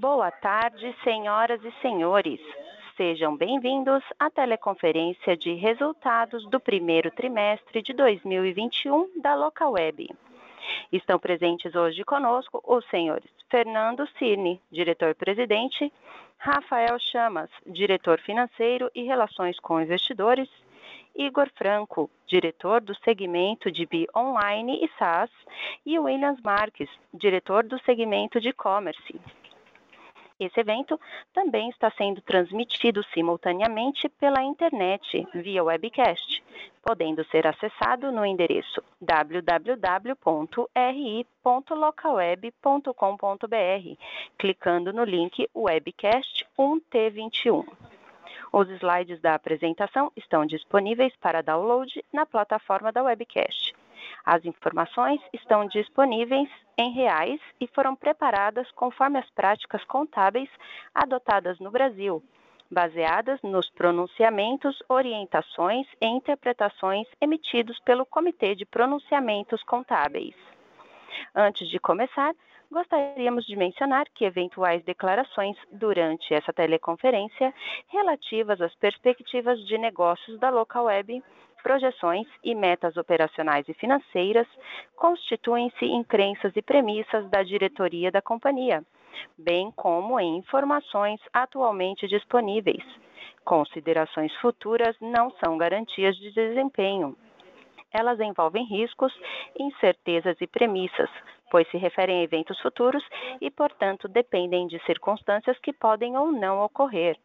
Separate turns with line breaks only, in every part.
Boa tarde, senhoras e senhores. Sejam bem-vindos à teleconferência de resultados do primeiro trimestre de 2021 da Localweb. Estão presentes hoje conosco os senhores Fernando Cirne, diretor-presidente, Rafael Chamas, diretor financeiro e relações com investidores, Igor Franco, diretor do segmento de BI Online e SaaS, e Williams Marques, diretor do segmento de e-commerce. Esse evento também está sendo transmitido simultaneamente pela internet, via webcast, podendo ser acessado no endereço www.ri.localweb.com.br, clicando no link Webcast 1T21. Os slides da apresentação estão disponíveis para download na plataforma da webcast. As informações estão disponíveis em reais e foram preparadas conforme as práticas contábeis adotadas no Brasil, baseadas nos pronunciamentos, orientações e interpretações emitidos pelo Comitê de Pronunciamentos Contábeis. Antes de começar, gostaríamos de mencionar que eventuais declarações durante essa teleconferência relativas às perspectivas de negócios da Local Web projeções e metas operacionais e financeiras constituem-se em crenças e premissas da diretoria da companhia, bem como em informações atualmente disponíveis. Considerações futuras não são garantias de desempenho. Elas envolvem riscos, incertezas e premissas, pois se referem a eventos futuros e, portanto, dependem de circunstâncias que podem ou não ocorrer.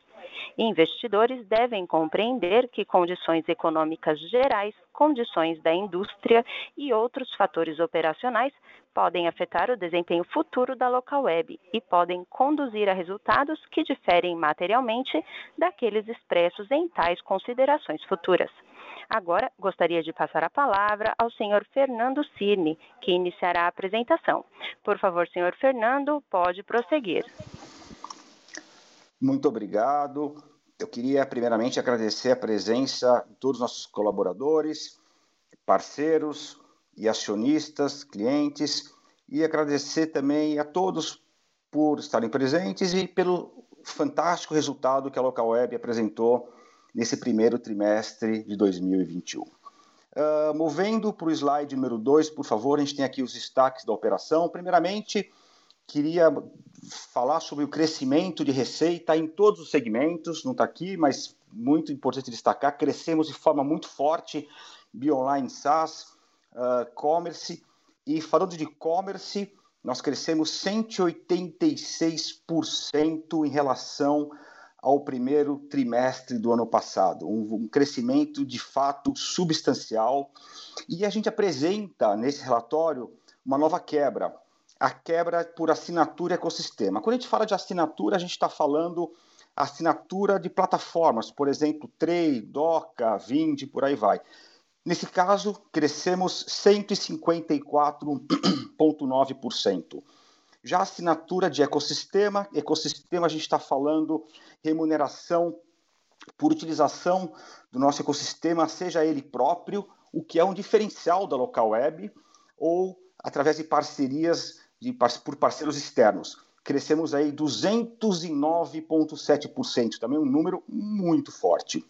Investidores devem compreender que condições econômicas gerais, condições da indústria e outros fatores operacionais podem afetar o desempenho futuro da local web e podem conduzir a resultados que diferem materialmente daqueles expressos em tais considerações futuras. Agora, gostaria de passar a palavra ao senhor Fernando Cirne, que iniciará a apresentação. Por favor, senhor Fernando, pode prosseguir.
Muito obrigado. Eu queria, primeiramente, agradecer a presença de todos os nossos colaboradores, parceiros e acionistas, clientes, e agradecer também a todos por estarem presentes e pelo fantástico resultado que a Local Web apresentou nesse primeiro trimestre de 2021. Uh, ah, movendo para o slide número 2, por favor, a gente tem aqui os destaques da operação. Primeiramente, queria falar sobre o crescimento de receita em todos os segmentos, não está aqui, mas muito importante destacar, crescemos de forma muito forte, Bionline SaaS, uh, commerce, e falando de commerce, nós crescemos 186% em relação ao primeiro trimestre do ano passado, um, um, crescimento de fato substancial. E a gente apresenta nesse relatório uma nova quebra a quebra por assinatura ecossistema. Quando a gente fala de assinatura, a gente está falando assinatura de plataformas, por exemplo, Trey, Doca, Vind, por aí vai. Nesse caso, crescemos 154,9%. Já assinatura de ecossistema, ecossistema a gente está falando remuneração por utilização do nosso ecossistema, seja ele próprio, o que é um diferencial da local web, ou através de parcerias de, por parceiros externos. Crescemos aí 209,7%, também um número muito forte.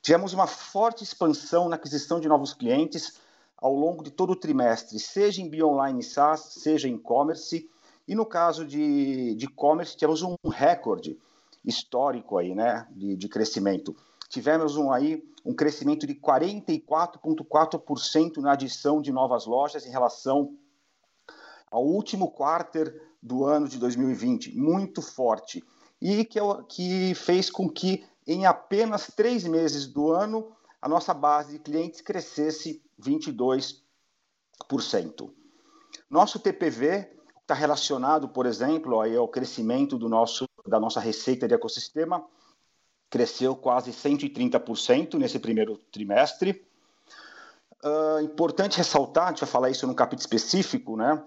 Tivemos uma forte expansão na aquisição de novos clientes ao longo de todo o trimestre, seja em Bionline SaaS, seja em e-commerce. E no caso de e-commerce, tivemos um recorde histórico aí, né, de, de crescimento. Tivemos um, aí um crescimento de 44,4% na adição de novas lojas em relação ao último quarter do ano de 2020, muito forte, e que, que fez com que em apenas três meses do ano a nossa base de clientes crescesse 22%. Nosso TPV está relacionado, por exemplo, aí ao crescimento do nosso, da nossa receita de ecossistema, cresceu quase 130% nesse primeiro trimestre. Uh, importante ressaltar, a gente vai falar isso no capítulo específico, né?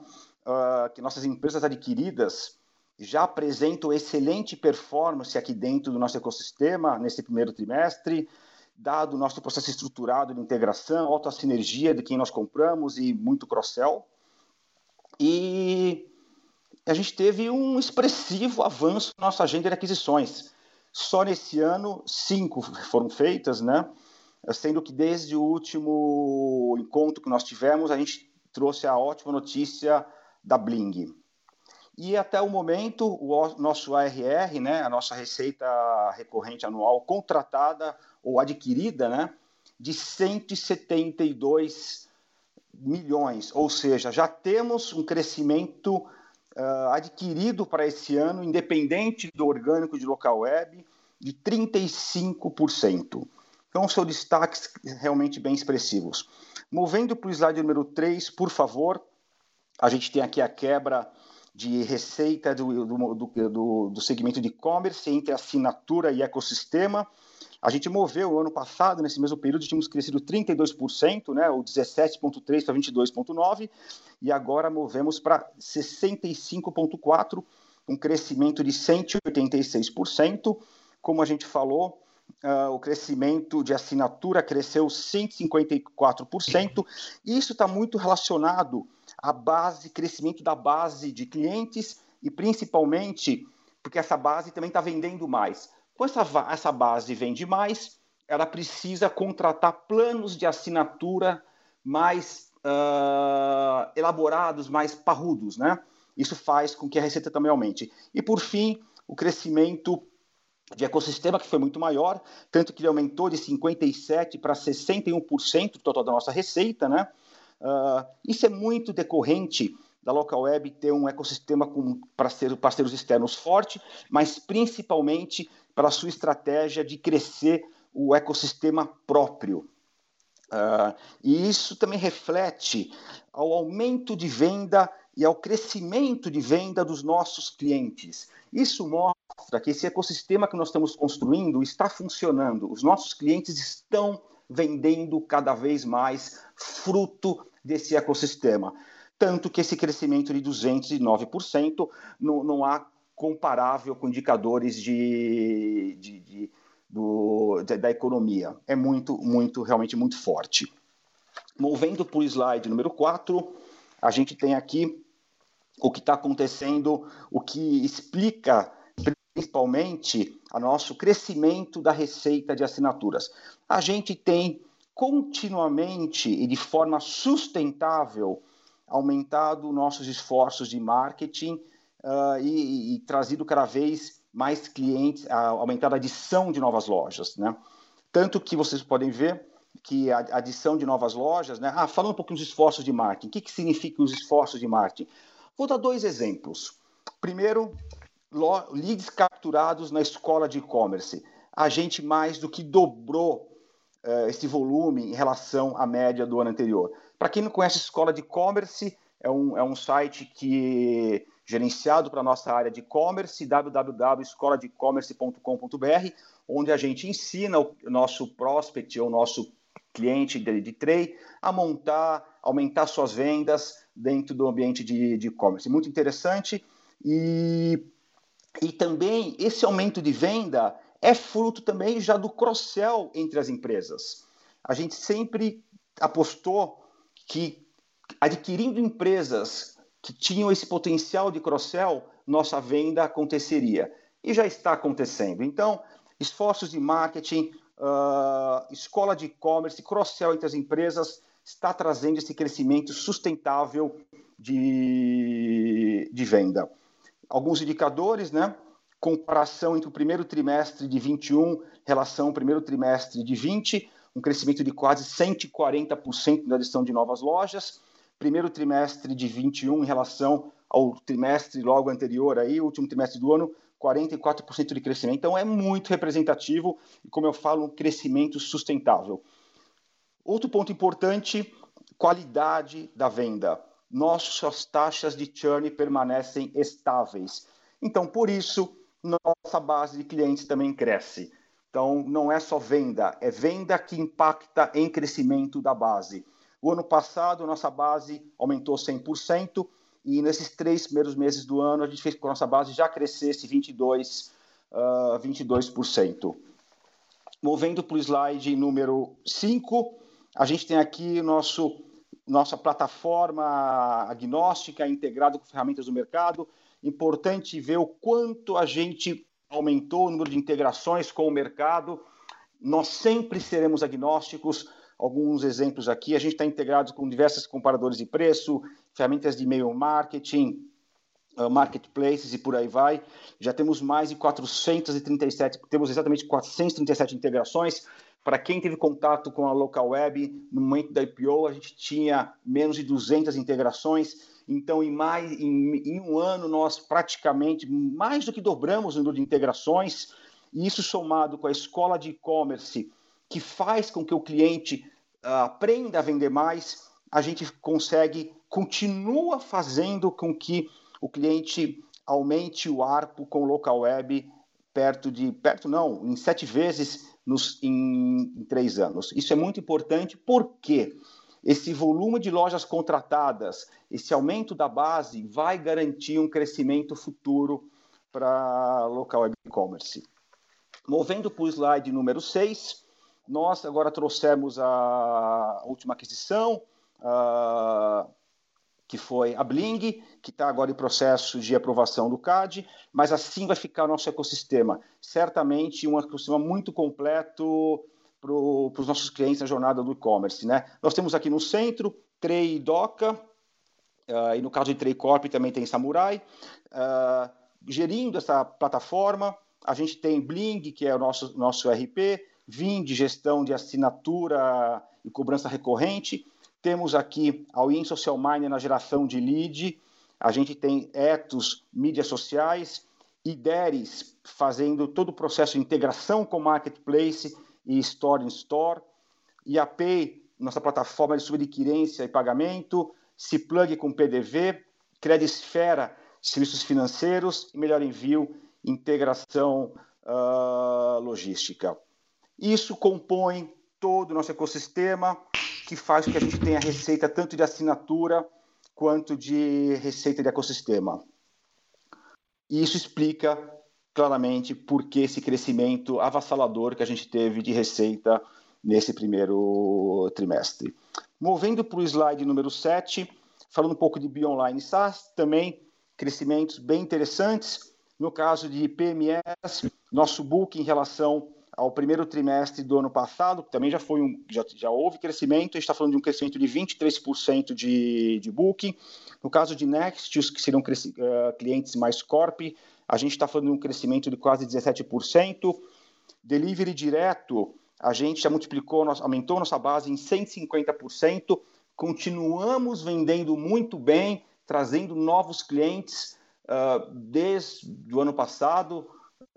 Uh, que nossas empresas adquiridas já apresentam excelente performance aqui dentro do nosso ecossistema nesse primeiro trimestre, dado o nosso processo estruturado de integração, alta sinergia de quem nós compramos e muito cross-sell. E a gente teve um expressivo avanço na nossa agenda de aquisições. Só nesse ano, cinco foram feitas, né? Sendo que desde o último encontro que nós tivemos, a gente trouxe a ótima notícia da Bling. E até o momento, o nosso ARR, né, a nossa receita recorrente anual contratada ou adquirida, né, de 172 milhões, ou seja, já temos um crescimento uh, adquirido para esse ano, independente do orgânico de local web, de 35%. Então, são destaques realmente bem expressivos. Movendo para o slide número 3, por favor, a gente tem aqui a quebra de receita do, do, do, do segmento de e-commerce entre assinatura e ecossistema. A gente moveu o ano passado, nesse mesmo período, tínhamos crescido 32%, né, o 17,3% para 22,9%, e agora movemos para 65,4%, um crescimento de 186%. Como a gente falou, uh, o crescimento de assinatura cresceu 154%, e isso está muito relacionado a base, crescimento da base de clientes e principalmente porque essa base também está vendendo mais. Com essa, essa base vende mais, ela precisa contratar planos de assinatura mais uh, elaborados, mais parrudos, né? Isso faz com que a receita também aumente. E por fim, o crescimento de ecossistema que foi muito maior, tanto que ele aumentou de 57% para 61% do total da nossa receita, né? Uh, isso é muito decorrente da local web ter um ecossistema com parceiros, parceiros externos forte, mas principalmente para a sua estratégia de crescer o ecossistema próprio. Uh, e isso também reflete ao aumento de venda e ao crescimento de venda dos nossos clientes. Isso mostra que esse ecossistema que nós estamos construindo está funcionando. Os nossos clientes estão vendendo cada vez mais fruto desse ecossistema. Tanto que esse crescimento de 209% não, não há comparável com indicadores de, de, de do, da economia. É muito, muito, realmente muito forte. Movendo para o slide número 4, a gente tem aqui o que está acontecendo, o que explica principalmente o nosso crescimento da receita de assinaturas. A gente tem continuamente e de forma sustentável aumentado nossos esforços de marketing uh, e, e, trazido cada vez mais clientes, uh, aumentado a adição de novas lojas, né? Tanto que vocês podem ver que a adição de novas lojas, né? Ah, falando um pouquinho dos esforços de marketing, o que, que significa os esforços de marketing? Vou dar dois exemplos. Primeiro, leads capturados na escola de e-commerce. A gente mais do que dobrou uh, esse volume em relação à média do ano anterior. Para quem não conhece a escola de e-commerce, é um, é um site que gerenciado para a nossa área de e-commerce, www.escoladecommerce.com.br, onde a gente ensina o nosso prospect ou nosso cliente de, de trade a montar, aumentar suas vendas dentro do ambiente de e-commerce. Muito interessante. E, e também esse aumento de venda é fruto também já do cross-sell entre as empresas. A gente sempre apostou que adquirindo empresas que tinham esse potencial de cross-sell, nossa venda aconteceria. E já está acontecendo. Então, esforços de marketing, uh, escola de e-commerce, cross-sell entre as empresas, está trazendo esse crescimento sustentável de, de venda. Alguns indicadores, né? comparação entre o primeiro trimestre de 21 relação ao primeiro trimestre de 20, um crescimento de quase 140% na adição de novas lojas. Primeiro trimestre de 21 em relação ao trimestre logo anterior, aí, último trimestre do ano, 44% de crescimento. Então é muito representativo e, como eu falo, um crescimento sustentável. Outro ponto importante, qualidade da venda. Nossas taxas de churn permanecem estáveis. Então, por isso, nossa base de clientes também cresce. Então, não é só venda, é venda que impacta em crescimento da base. O ano passado, nossa base aumentou 100%, e nesses três primeiros meses do ano, a gente fez com a nossa base já crescesse 22%. Uh, 22%. Movendo para o slide número 5, a gente tem aqui nosso, nossa plataforma agnóstica integrada com ferramentas do mercado Importante ver o quanto a gente aumentou o número de integrações com o mercado. Nós sempre seremos agnósticos. Alguns exemplos aqui: a gente está integrado com diversos comparadores de preço, ferramentas de e-mail marketing, uh, marketplaces e por aí vai. Já temos mais de 437, temos exatamente 437 integrações. Para quem teve contato com a local web no momento da IPO, a gente tinha menos de 200 integrações. Então, em, mais, em, em um ano, nós praticamente mais do que dobramos o número de integrações. E isso somado com a escola de e-commerce, que faz com que o cliente uh, aprenda a vender mais, a gente consegue, continua fazendo com que o cliente aumente o ARPO com local web perto de, perto não, em sete vezes nos, em, em três anos. Isso é muito importante porque esse volume de lojas contratadas, esse aumento da base vai garantir um crescimento futuro para local e-commerce. Movendo para o slide número 6, nós agora trouxemos a última aquisição, que foi a Bling, que está agora em processo de aprovação do CAD, mas assim vai ficar o nosso ecossistema. Certamente um ecossistema muito completo para os nossos clientes na jornada do e-commerce. Né? Nós temos aqui no centro Trey e Doca, uh, e no caso de Trey Corp também tem Samurai. Uh, gerindo essa plataforma, a gente tem Bling, que é o nosso, nosso RP, Vim de gestão de assinatura e cobrança recorrente, temos aqui a Win Social Miner na geração de lead, a gente tem Etos, mídias sociais, Ideres fazendo todo o processo de integração com Marketplace e Store in Store, IAPay, nossa plataforma de subadquirência e pagamento, Cplug com PDV, Credisfera, serviços financeiros e Melhor Envio, integração uh, logística. Isso compõe todo o nosso ecossistema, que faz com que a gente tenha receita tanto de assinatura quanto de receita de ecossistema. E isso explica claramente por que esse crescimento avassalador que a gente teve de receita nesse primeiro trimestre. Movendo para o slide número 7, falando um pouco de Bionline SaaS, também crescimentos bem interessantes. No caso de PMS, nosso book em relação ao primeiro trimestre do ano passado, que também já foi um, já, já houve crescimento, a gente está falando de um crescimento de 23% de, de booking. No caso de Next, que seriam uh, clientes mais corp, a gente está falando de um crescimento de quase 17%. Delivery direto, a gente já multiplicou, aumentou nossa base em 150%, continuamos vendendo muito bem, trazendo novos clientes uh, desde o ano passado,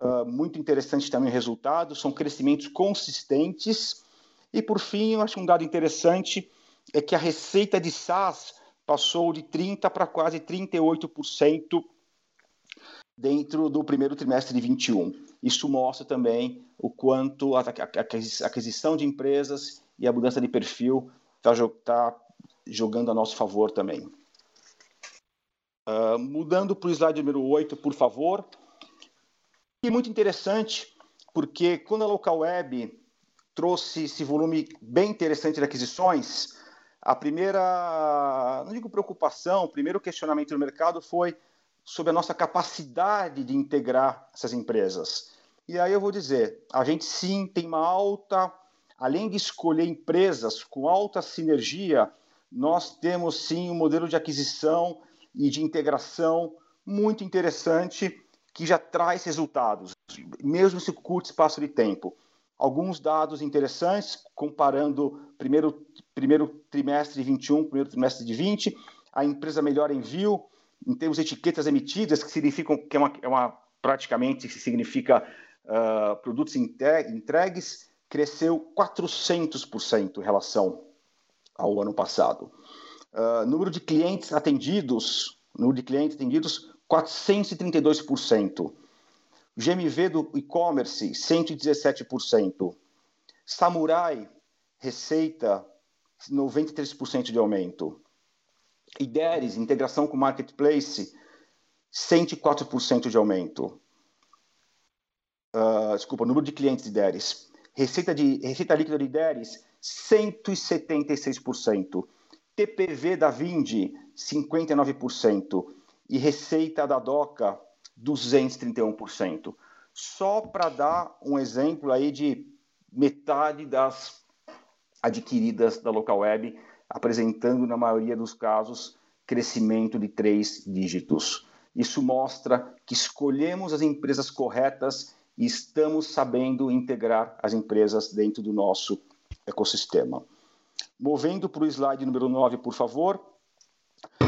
Uh, muito interessante também o resultado, são crescimentos consistentes. E por fim, eu acho um dado interessante é que a receita de SaaS passou de 30% para quase 38% dentro do primeiro trimestre de 21. Isso mostra também o quanto a aquisição de empresas e a mudança de perfil está tá jogando a nosso favor também. Uh, mudando para o slide número 8, por favor. E muito interessante, porque quando a Local Web trouxe esse volume bem interessante de aquisições, a primeira, não digo preocupação, o primeiro questionamento no mercado foi sobre a nossa capacidade de integrar essas empresas. E aí eu vou dizer, a gente sim tem uma alta, além de escolher empresas com alta sinergia, nós temos sim um modelo de aquisição e de integração muito interessante que já traz resultados, mesmo esse curto espaço de tempo. Alguns dados interessantes, comparando primeiro, primeiro trimestre de 21, primeiro trimestre de 20, a empresa melhor envio, em termos de etiquetas emitidas, que significam que é uma, é uma praticamente significa uh, produtos entregues, cresceu 400% em relação ao ano passado. Uh, número de clientes atendidos, número de clientes atendidos 432%. GMV do e-commerce, 117%. Samurai, receita, 93% de aumento. IDERES, integração com Marketplace, 104% de aumento. Uh, desculpa, número de clientes de IDERES. Receita, de, receita líquida de IDERES, 176%. TPV da Vindi, 59%. E receita da DOCA 231%. Só para dar um exemplo aí de metade das adquiridas da local web, apresentando na maioria dos casos crescimento de três dígitos. Isso mostra que escolhemos as empresas corretas e estamos sabendo integrar as empresas dentro do nosso ecossistema. Movendo para o slide número 9, por favor.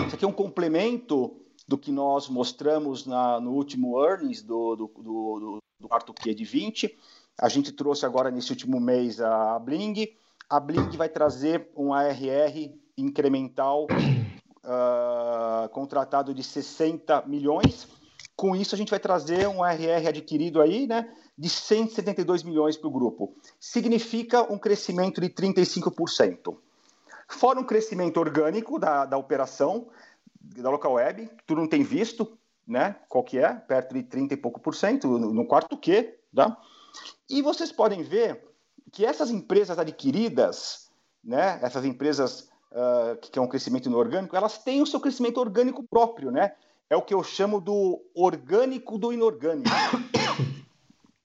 Isso aqui é um complemento do que nós mostramos na, no último earnings do, do, do, do quarto Q de 20. A gente trouxe agora nesse último mês a Bling. A Bling vai trazer um ARR incremental uh, contratado de 60 milhões. Com isso, a gente vai trazer um ARR adquirido aí, né, de 172 milhões para o grupo. Significa um crescimento de 35%. Fora um crescimento orgânico da, da operação, da local web, tu não tem visto, né? Qual que é? Perto de 30 e pouco por cento, no, quarto Q, tá? E vocês podem ver que essas empresas adquiridas, né? Essas empresas uh, que é um crescimento no orgânico, elas têm o seu crescimento orgânico próprio, né? É o que eu chamo do orgânico do inorgânico.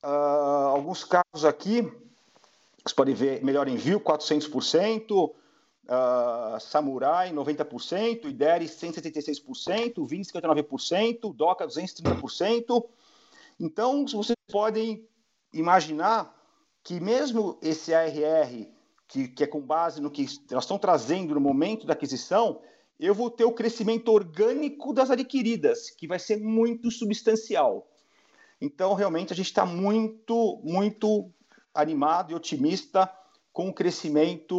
Uh, alguns casos aqui, vocês podem ver, melhor envio, 400%, uh, Samurai 90%, Ideri 176%, Vini 59%, Doca 230%. Então, vocês podem imaginar que mesmo esse ARR, que, que é com base no que elas estão trazendo no momento da aquisição, eu vou ter o crescimento orgânico das adquiridas, que vai ser muito substancial. Então, realmente, a gente está muito, muito animado e otimista com o crescimento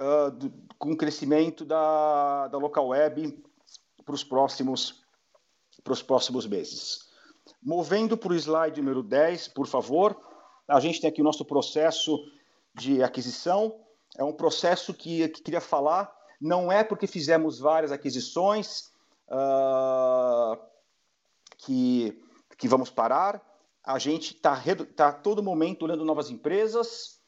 uh, do, com o crescimento da, da local web para os próximos para os próximos meses. Movendo para o slide número 10, por favor. A gente tem aqui o nosso processo de aquisição. É um processo que, que queria falar, não é porque fizemos várias aquisições uh, que, que vamos parar, a gente está tá todo momento olhando novas empresas.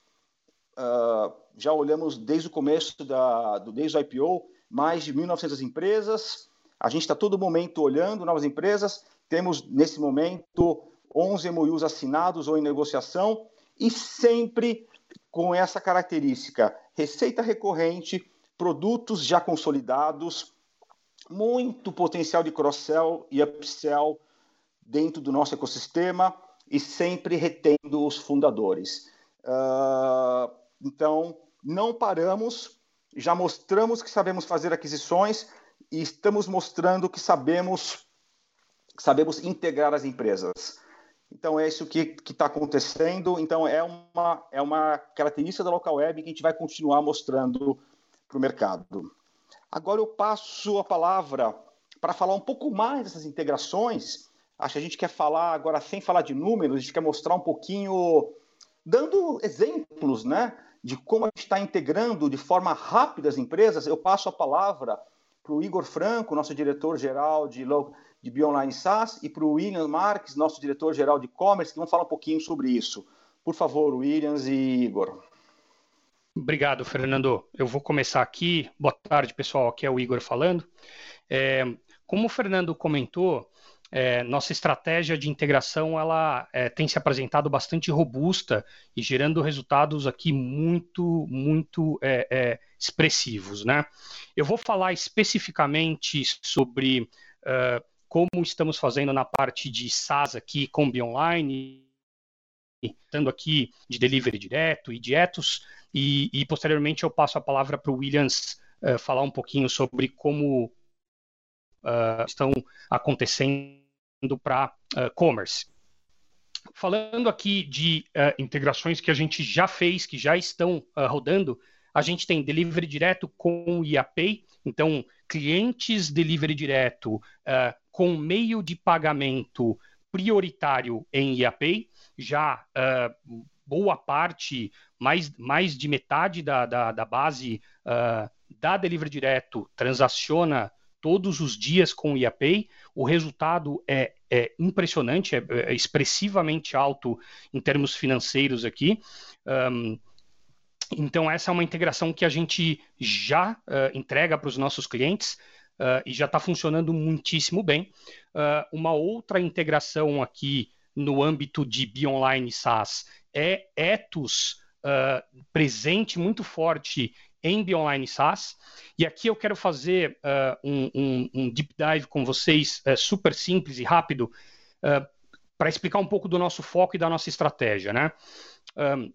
Uh, já olhamos desde o começo da, do, desde o IPO, mais de 1.900 empresas. A gente está todo momento olhando novas empresas. Temos nesse momento 11 MOUs assinados ou em negociação e sempre com essa característica: receita recorrente, produtos já consolidados, muito potencial de cross-sell e upsell dentro do nosso ecossistema e sempre retendo os fundadores. Uh, então, não paramos, já mostramos que sabemos fazer aquisições e estamos mostrando que sabemos, sabemos integrar as empresas. Então, é isso que está acontecendo. Então, é uma, é uma característica da local web que a gente vai continuar mostrando para o mercado. Agora eu passo a palavra para falar um pouco mais dessas integrações Acho que a gente quer falar agora, sem falar de números, a gente quer mostrar um pouquinho, dando exemplos, né, de como a gente está integrando de forma rápida as empresas. Eu passo a palavra para o Igor Franco, nosso diretor-geral de, de Bionline SaaS, e para o William Marques, nosso diretor-geral de e-commerce, que vão falar um pouquinho sobre isso. Por favor, Williams e Igor.
Obrigado, Fernando. Eu vou começar aqui. Boa tarde, pessoal. Aqui é o Igor falando. É, como o Fernando comentou, é, nossa estratégia de integração ela é, tem se apresentado bastante robusta e gerando resultados aqui muito, muito é, é expressivos. Né? Eu vou falar especificamente sobre uh, como estamos fazendo na parte de SaaS aqui com Online, estando aqui de delivery direto e dietos, e, e posteriormente eu passo a palavra para o Williams uh, falar um pouquinho sobre como uh, estão acontecendo para uh, commerce. Falando aqui de uh, integrações que a gente já fez, que já estão uh, rodando, a gente tem delivery direto com o IAPay, então clientes delivery direto com meio de pagamento prioritário em IAPay, já boa parte, mais, mais de metade da, da, da base da delivery direto transaciona todos os dias com o IAPay. O resultado é, é impressionante, é, é, expressivamente alto em termos financeiros aqui. Um, então, essa é uma integração que a gente já uh, entrega para os nossos clientes. uh, e já está funcionando muitíssimo bem. Uh, uma outra integração aqui no âmbito de Bionline SaaS é Ethos uh, presente muito forte em Bionline SaaS. E aqui eu quero fazer um, um, um, deep dive com vocês, super simples e rápido, para explicar um pouco do nosso foco e da nossa estratégia. Né? Um,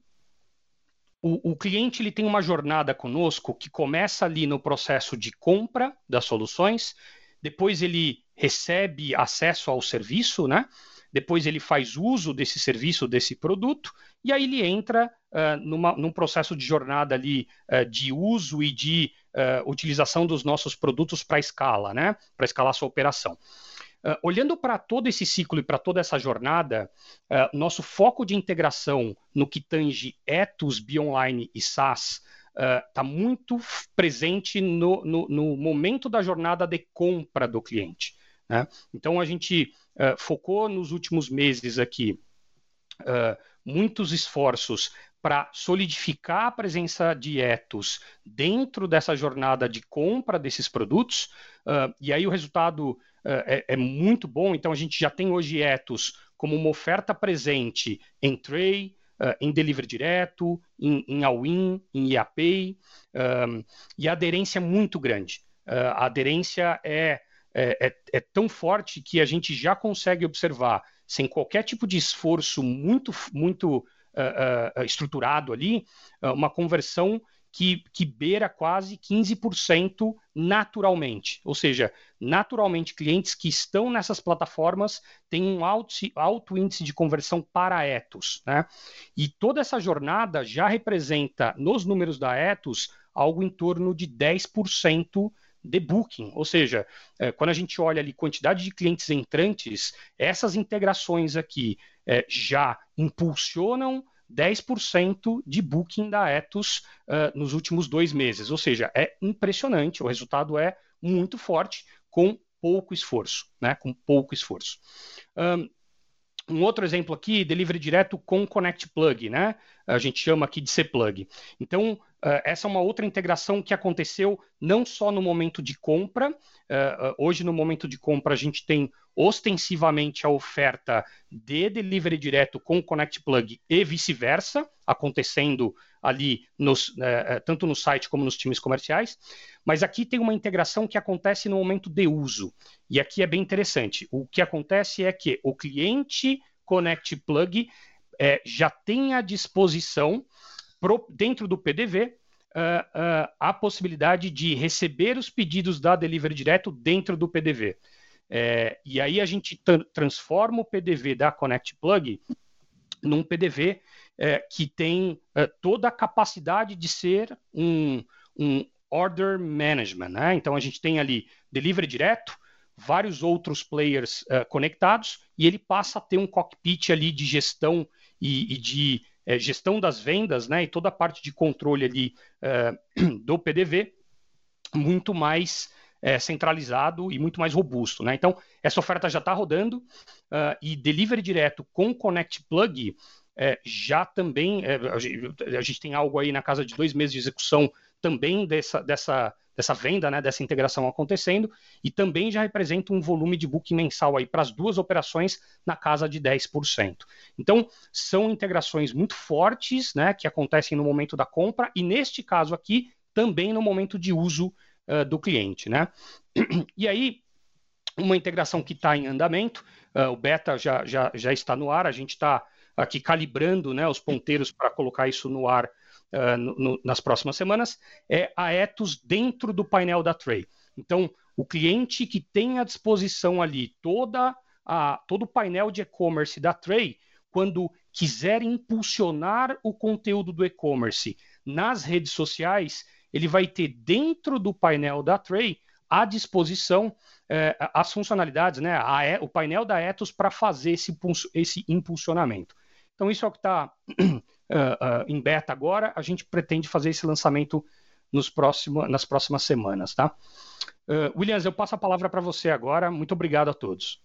o, o, cliente ele tem uma jornada conosco que começa ali no processo de compra das soluções, depois ele recebe acesso ao serviço, né? depois ele faz uso desse serviço, desse produto, e aí ele entra uh, numa, num processo de jornada ali uh, de uso e de uh, utilização dos nossos produtos para escala, né? para escalar sua operação. Uh, olhando para todo esse ciclo e para toda essa jornada, uh, nosso foco de integração no que tange Ethos, Bionline e SaaS está uh, muito presente no, no, no, momento da jornada de compra do cliente. Né? Então, a gente focou nos últimos meses aqui muitos esforços para solidificar a presença de Ethos dentro dessa jornada de compra desses produtos, e aí o resultado é, é, muito bom. Então, a gente já tem hoje Ethos como uma oferta presente em Tray, uh, em Delivery Direto, em, em Allwin, em IAPay, um, e a aderência é muito grande. Uh, a aderência é, é, é, é, tão forte que a gente já consegue observar, sem qualquer tipo de esforço muito, muito uh, estruturado ali, uma conversão que, que beira quase 15% naturalmente. Ou seja, naturalmente, clientes que estão nessas plataformas têm um alto, alto índice de conversão para Ethos. Né? E toda essa jornada já representa, nos números da Ethos, algo em torno de 10% de booking, ou seja, é, quando a gente olha ali quantidade de clientes entrantes, essas integrações aqui é, já impulsionam 10% de booking da Ethos uh, nos últimos dois meses. Ou seja, é impressionante, o resultado é muito forte, com pouco esforço, né? Com pouco esforço. Um, um outro exemplo aqui, delivery direto com Connect Plug, né? A gente chama aqui de C-Plug. Então, Uh, essa é uma outra integração que aconteceu não só no momento de compra. Uh, hoje, no momento de compra, a gente tem ostensivamente a oferta de delivery direto com Connect Plug e vice-versa, acontecendo ali nos, tanto no site como nos times comerciais. Mas aqui tem uma integração que acontece no momento de uso. E aqui é bem interessante. O que acontece é que o cliente Connect Plug eh, já tem à disposição pro, dentro do PDV, uh, uh, a possibilidade de receber os pedidos da delivery direto dentro do PDV. É, e aí a gente transforma o PDV da Connect Plug num PDV é, que tem é, toda a capacidade de ser um, um order management. Né? Então a gente tem ali delivery direto, vários outros players conectados, e ele passa a ter um cockpit ali de gestão e, e de é, gestão das vendas né, e toda a parte de controle ali é, do PDV muito mais é, centralizado e muito mais robusto. Né? Então, essa oferta já está rodando uh, e delivery direto com Connect Plug é, já também, é, a gente tem algo aí na casa de dois meses de execução também dessa, dessa dessa venda, né, dessa integração acontecendo, e também já representa um volume de booking mensal aí para as duas operações na casa de 10%. Então, são integrações muito fortes, né, que acontecem no momento da compra e neste caso aqui também no momento de uso uh, do cliente, né? E aí, uma integração que está em andamento, uh, o beta já, já, já está no ar, a gente está aqui calibrando né, os ponteiros para colocar isso no ar uh, no, nas próximas semanas, é a Ethos dentro do painel da Tray. Então, o cliente que tem à disposição ali toda a, todo o painel de e-commerce da Tray, quando quiser impulsionar o conteúdo do e-commerce nas redes sociais, ele vai ter dentro do painel da Tray à disposição eh, as funcionalidades, né, a, o painel da Ethos para fazer esse, esse impulsionamento. Então, isso é o que está uh, uh, em beta agora, a gente pretende fazer esse lançamento nos próximo, nas próximas semanas, tá? Uh, Williams, eu passo a palavra para você agora. Muito obrigado a todos.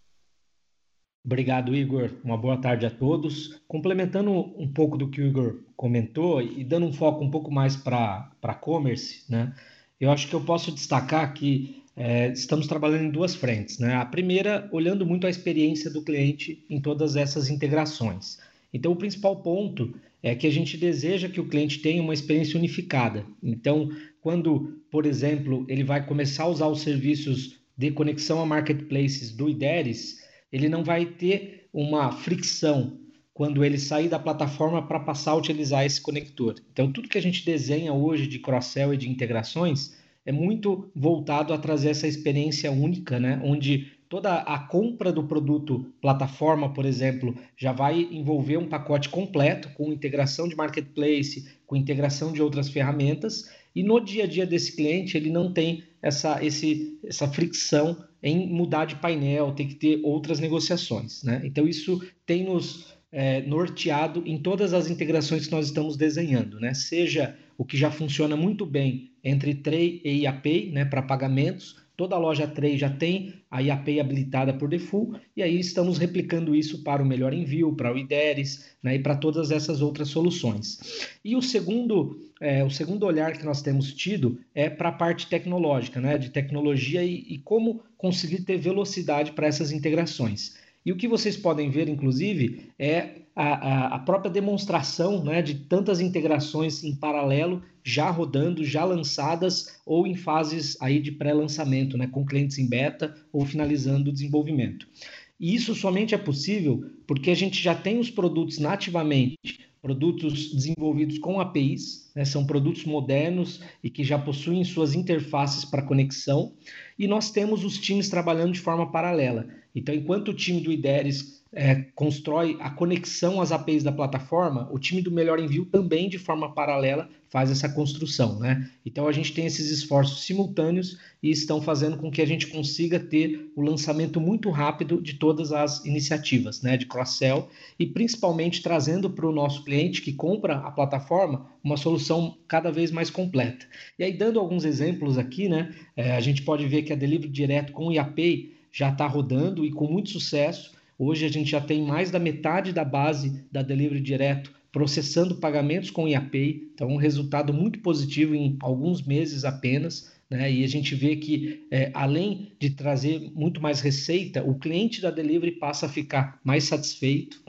Obrigado, Igor. Uma boa tarde a todos. Complementando um pouco do que o Igor comentou e dando um foco um pouco mais para e-commerce, né? Eu acho que eu posso destacar que é, estamos trabalhando em duas frentes. Né? A primeira, olhando muito a experiência do cliente em todas essas integrações. Então, o principal ponto é que a gente deseja que o cliente tenha uma experiência unificada. Então, quando, por exemplo, ele vai começar a usar os serviços de conexão a marketplaces do IDERES, ele não vai ter uma fricção quando ele sair da plataforma para passar a utilizar esse conector. Então, tudo que a gente desenha hoje de cross-sell e de integrações é muito voltado a trazer essa experiência única, né? onde toda a compra do produto plataforma, por exemplo, já vai envolver um pacote completo com integração de marketplace, com integração de outras ferramentas, e no dia a dia desse cliente ele não tem essa, esse, essa fricção em mudar de painel, tem que ter outras negociações. Né? Então, isso tem nos é, norteado em todas as integrações que nós estamos desenhando, né? seja o que já funciona muito bem entre Tray e IAPay né, para pagamentos, Toda loja 3 já tem a IAPay habilitada por default, e aí estamos replicando isso para o Melhor Envio, para o IDERES né, e para todas essas outras soluções. E o segundo, é, o segundo olhar que nós temos tido é para a parte tecnológica, né, de tecnologia e, e como conseguir ter velocidade para essas integrações. E o que vocês podem ver, inclusive, é a, a, própria demonstração né, de tantas integrações em paralelo já rodando, já lançadas ou em fases aí de pré-lançamento, né, com clientes em beta ou finalizando o desenvolvimento. E isso somente é possível porque a gente já tem os produtos nativamente, produtos desenvolvidos com APIs, né, são produtos modernos e que já possuem suas interfaces para conexão, e nós temos os times trabalhando de forma paralela. Então, enquanto o time do IDERES é, constrói a conexão às APIs da plataforma, o time do Melhor Envio também, de forma paralela, faz essa construção. Né? Então, a gente tem esses esforços simultâneos e estão fazendo com que a gente consiga ter o lançamento muito rápido de todas as iniciativas né, de cross-sell e, principalmente, trazendo para o nosso cliente que compra a plataforma uma solução cada vez mais completa. E aí, dando alguns exemplos aqui, né, é, a gente pode ver que a Delivery Direto com o IAPay já está rodando e com muito sucesso Hoje a gente já tem mais da metade da base da delivery direto processando pagamentos com IAPay, então um resultado muito positivo em alguns meses apenas. Né? E a gente vê que, é, além de trazer muito mais receita, o cliente da delivery passa a ficar mais satisfeito.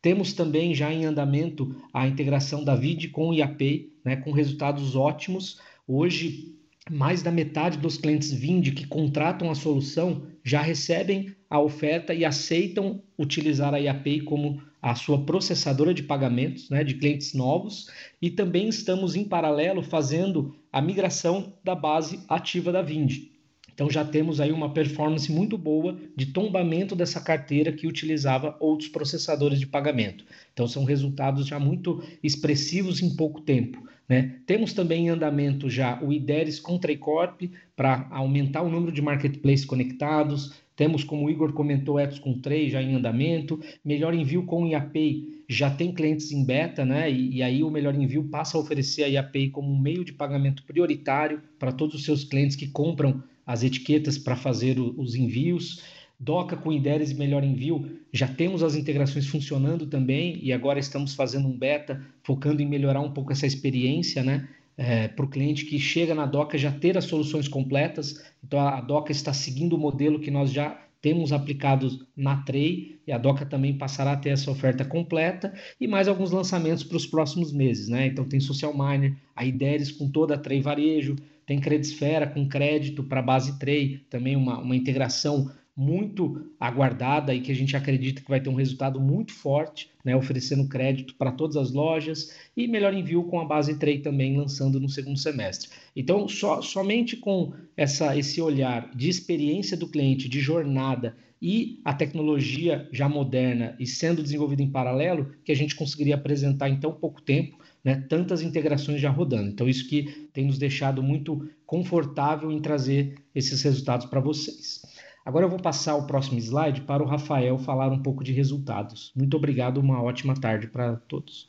Temos também já em andamento a integração da VID com o IAPay, né, com resultados ótimos. Hoje, mais da metade dos clientes Vind que contratam a solução já recebem a oferta e aceitam utilizar a IAPay como a sua processadora de pagamentos né, de clientes novos e também estamos em paralelo fazendo a migração da base ativa da Vind. Então já temos aí uma performance muito boa de tombamento dessa carteira que utilizava outros processadores de pagamento. Então são resultados já muito expressivos em pouco tempo. Né? Temos também em andamento já o IDERES com Traycorp para aumentar o número de marketplaces conectados. Temos, como o Igor comentou, Etos com Tray já em andamento. Melhor Envio com IAPay já tem clientes em beta, né? E, e, aí o Melhor Envio passa a oferecer a IAPay como um meio de pagamento prioritário para todos os seus clientes que compram as etiquetas para fazer o, os envios. Doca com IDERES e Melhor Envio, já temos as integrações funcionando também e agora estamos fazendo um beta focando em melhorar um pouco essa experiência, né? É, para o cliente que chega na Doca já ter as soluções completas. Então a Doca está seguindo o modelo que nós já temos aplicado na Trey e a Doca também passará a ter essa oferta completa e mais alguns lançamentos para os próximos meses, né? Então tem Social Miner, a IDERES com toda a Trey Varejo, tem Credisfera com crédito para base Trey, também uma, uma integração muito aguardada e que a gente acredita que vai ter um resultado muito forte, né, oferecendo crédito para todas as lojas e melhor envio com a base Trade também lançando no segundo semestre. Então, so, somente com essa, esse olhar de experiência do cliente, de jornada e a tecnologia já moderna e sendo desenvolvida em paralelo, que a gente conseguiria apresentar em tão pouco tempo né, tantas integrações já rodando. Então, isso que tem nos deixado muito confortável em trazer esses resultados para vocês. Agora eu vou passar o próximo slide para o Rafael falar um pouco de resultados. Muito obrigado, uma ótima tarde para todos.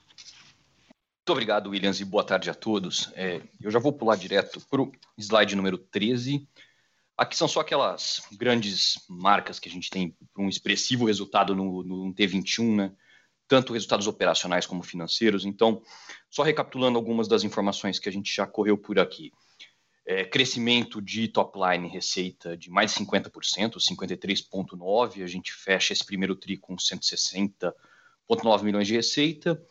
Muito obrigado, Williams, e boa tarde a todos. É, eu já vou pular direto para o slide número 13. Aqui são só aquelas grandes marcas que a gente tem para um expressivo resultado no, no T21, né? tanto resultados operacionais como financeiros. Então, só recapitulando algumas das informações que a gente já correu por aqui. É, crescimento de top line receita de mais de 50%, 53,9%. A gente fecha esse primeiro TRI com 160,9 milhões de receita.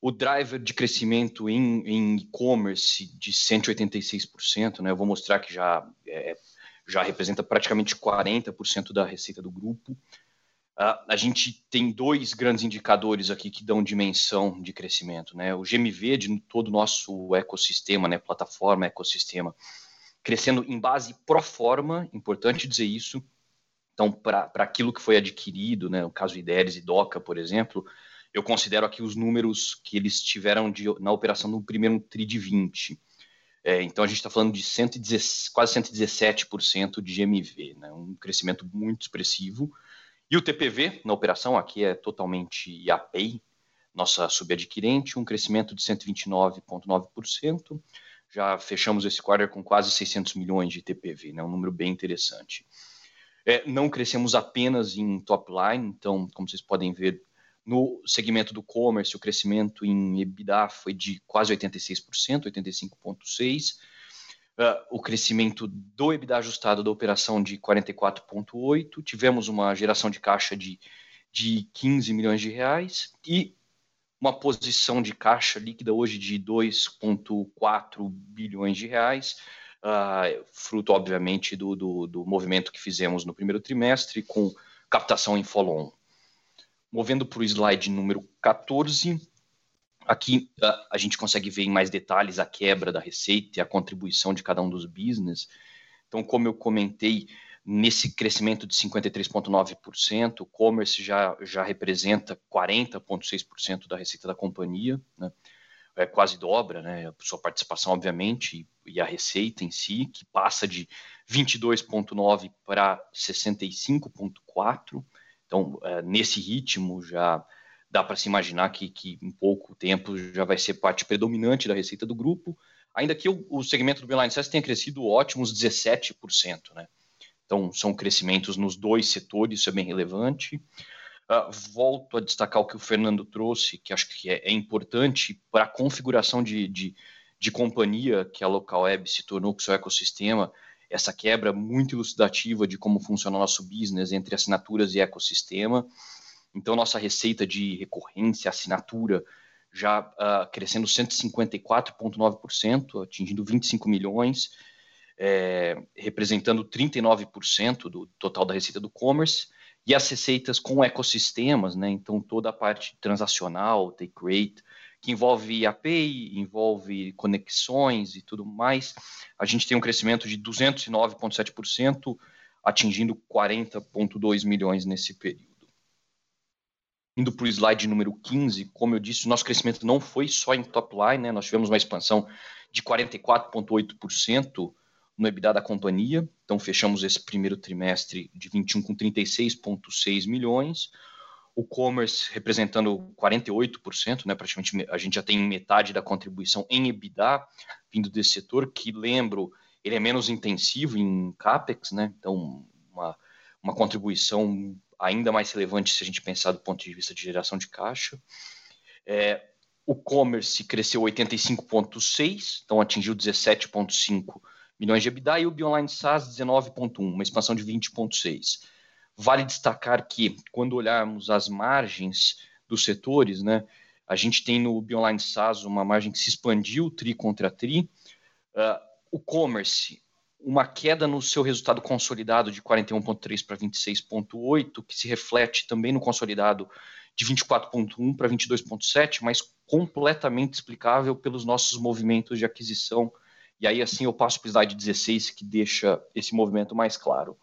O driver de crescimento em e-commerce de 186%, né? Eu vou mostrar que já, é, já representa praticamente 40% da receita do grupo. Uh, a gente tem dois grandes indicadores aqui que dão dimensão de crescimento, né? O GMV de todo o nosso ecossistema, né? Plataforma, ecossistema, crescendo em base pro forma, importante dizer isso. Então, para aquilo que foi adquirido, né? O caso Ideres e Doca, por exemplo, eu considero aqui os números que eles tiveram de, na operação no primeiro TRI de 20. É, então, a gente está falando de 110, quase 117% de GMV, né? Um crescimento muito expressivo e o TPV na operação aqui é totalmente IAPEI, nossa subadquirente, um crescimento de 129,9%. Já fechamos esse quarter com quase 600 milhões de TPV, né? um número bem interessante. É, não crescemos apenas em top line, então, como vocês podem ver, no segmento do commerce, o crescimento em EBITDA foi de quase 86%, 85,6%. Uh, o crescimento do EBITDA ajustado da operação de 44,8, tivemos uma geração de caixa de, de 15 milhões de reais e uma posição de caixa líquida hoje de 2,4 bilhões de reais, uh, fruto, obviamente, do, do, do, movimento que fizemos no primeiro trimestre com captação em follow-on. Movendo para o slide número 14, Aqui a gente consegue ver em mais detalhes a quebra da receita e a contribuição de cada um dos business. Então, como eu comentei, nesse crescimento de 53,9%, o commerce já, já representa 40,6% da receita da companhia, né? é quase dobra, né? Sua participação, obviamente, e, e a receita em si, que passa de 22,9% para 65,4%. Então, é, nesse ritmo já dá para se imaginar que, que em pouco tempo já vai ser parte predominante da receita do grupo, ainda que o, o segmento do Beeline SaaS tenha crescido ótimos 17%, né? Então, são crescimentos nos dois setores, isso é bem relevante. Uh, volto a destacar o que o Fernando trouxe, que acho que é, é importante para a configuração de, de, de, companhia que a Local Web se tornou com seu ecossistema, essa quebra muito elucidativa de como funciona o nosso business entre assinaturas e ecossistema. Então, nossa receita de recorrência, assinatura, já uh, crescendo 154,9%, atingindo 25 milhões, é, representando 39% do total da receita do commerce, e as receitas com ecossistemas, né? Então, toda a parte transacional, take rate, que envolve API, envolve conexões e tudo mais, a gente tem um crescimento de 209,7%, atingindo 40,2 milhões nesse período. Indo para o slide número 15, como eu disse, o nosso crescimento não foi só em top line, né? nós tivemos uma expansão de 44,8% no EBITDA da companhia, então fechamos esse primeiro trimestre de 21 com 36,6 milhões, o commerce representando 48%, né? praticamente a gente já tem metade da contribuição em EBITDA vindo desse setor, que lembro, ele é menos intensivo em CAPEX, né? então uma, uma contribuição ainda mais relevante se a gente pensar do ponto de vista de geração de caixa. É, o commerce cresceu 85,6, então atingiu 17,5 milhões de EBITDA, e o Bionline SaaS 19,1, uma expansão de 20,6. Vale destacar que, quando olharmos as margens dos setores, né, a gente tem no Bionline SaaS uma margem que se expandiu tri contra tri. Uh, o commerce uma queda no seu resultado consolidado de 41,3 para 26,8, que se reflete também no consolidado de 24,1 para 22,7, mas completamente explicável pelos nossos movimentos de aquisição. E aí, assim, eu passo para o slide 16, que deixa esse movimento mais claro.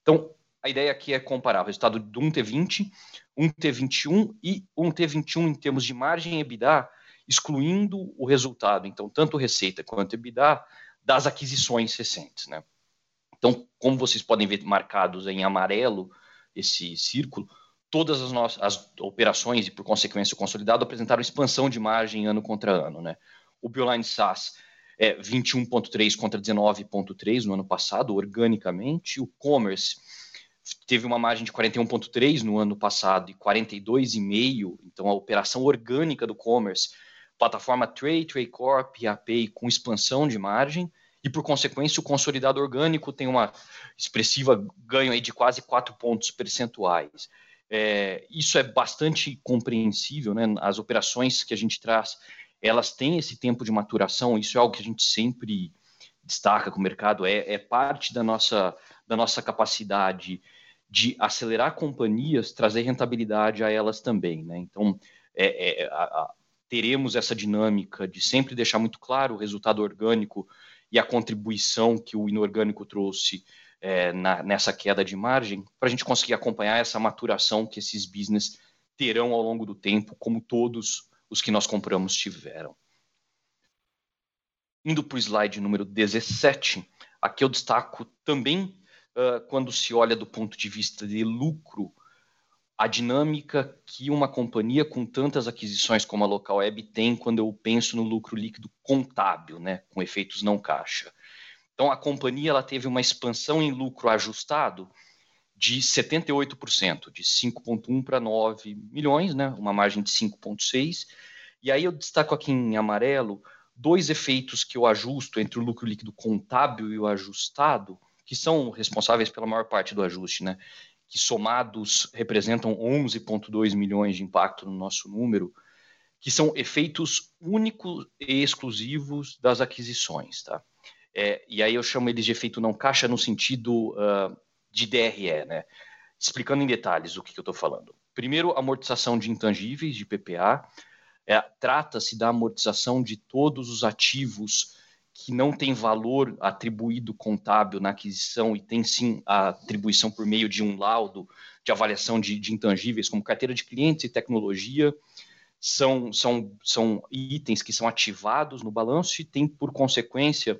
Então, a ideia aqui é comparar o resultado de um T20, um T21 e um T21 em termos de margem EBITDA, excluindo o resultado. Então, tanto receita quanto EBITDA das aquisições recentes. Né? Então, como vocês podem ver marcados em amarelo esse círculo, todas as nossas as operações e, por consequência, o consolidado apresentaram expansão de margem ano contra ano. Né? O Bioline SaaS é 21,3 contra 19,3 no ano passado, organicamente. O Commerce teve uma margem de 41,3 no ano passado e 42,5, então a operação orgânica do Commerce plataforma Trade, Trade Corp API com expansão de margem, e, por consequência, o consolidado orgânico tem uma expressiva ganho aí de quase 4 pontos percentuais. É, isso é bastante compreensível, né? As operações que a gente traz, elas têm esse tempo de maturação, isso é algo que a gente sempre destaca com o mercado, é, é parte da nossa, da nossa capacidade de acelerar companhias, trazer rentabilidade a elas também, né? Então, é, é, a, teremos essa dinâmica de sempre deixar muito claro o resultado orgânico e a contribuição que o inorgânico trouxe é, na, nessa queda de margem, para a gente conseguir acompanhar essa maturação que esses business terão ao longo do tempo, como todos os que nós compramos tiveram. Indo para o slide número 17, aqui eu destaco também, uh, quando se olha do ponto de vista de lucro, a dinâmica que uma companhia com tantas aquisições como a Local Web tem quando eu penso no lucro líquido contábil, né, com efeitos não caixa. Então a companhia ela teve uma expansão em lucro ajustado de 78%, de 5.1 para 9 milhões, né, uma margem de 5.6. E aí eu destaco aqui em amarelo dois efeitos que eu ajusto entre o lucro líquido contábil e o ajustado, que são responsáveis pela maior parte do ajuste, né? Que somados representam 11,2 milhões de impacto no nosso número, que são efeitos únicos e exclusivos das aquisições. Tá? É, e aí eu chamo eles de efeito não caixa no sentido uh, de DRE, né? explicando em detalhes o que, que eu estou falando. Primeiro, amortização de intangíveis, de PPA. É, Trata-se da amortização de todos os ativos que não tem valor atribuído contábil na aquisição e tem sim a atribuição por meio de um laudo de avaliação de, de intangíveis, como carteira de clientes e tecnologia, são, são, são itens que são ativados no balanço e tem, por consequência,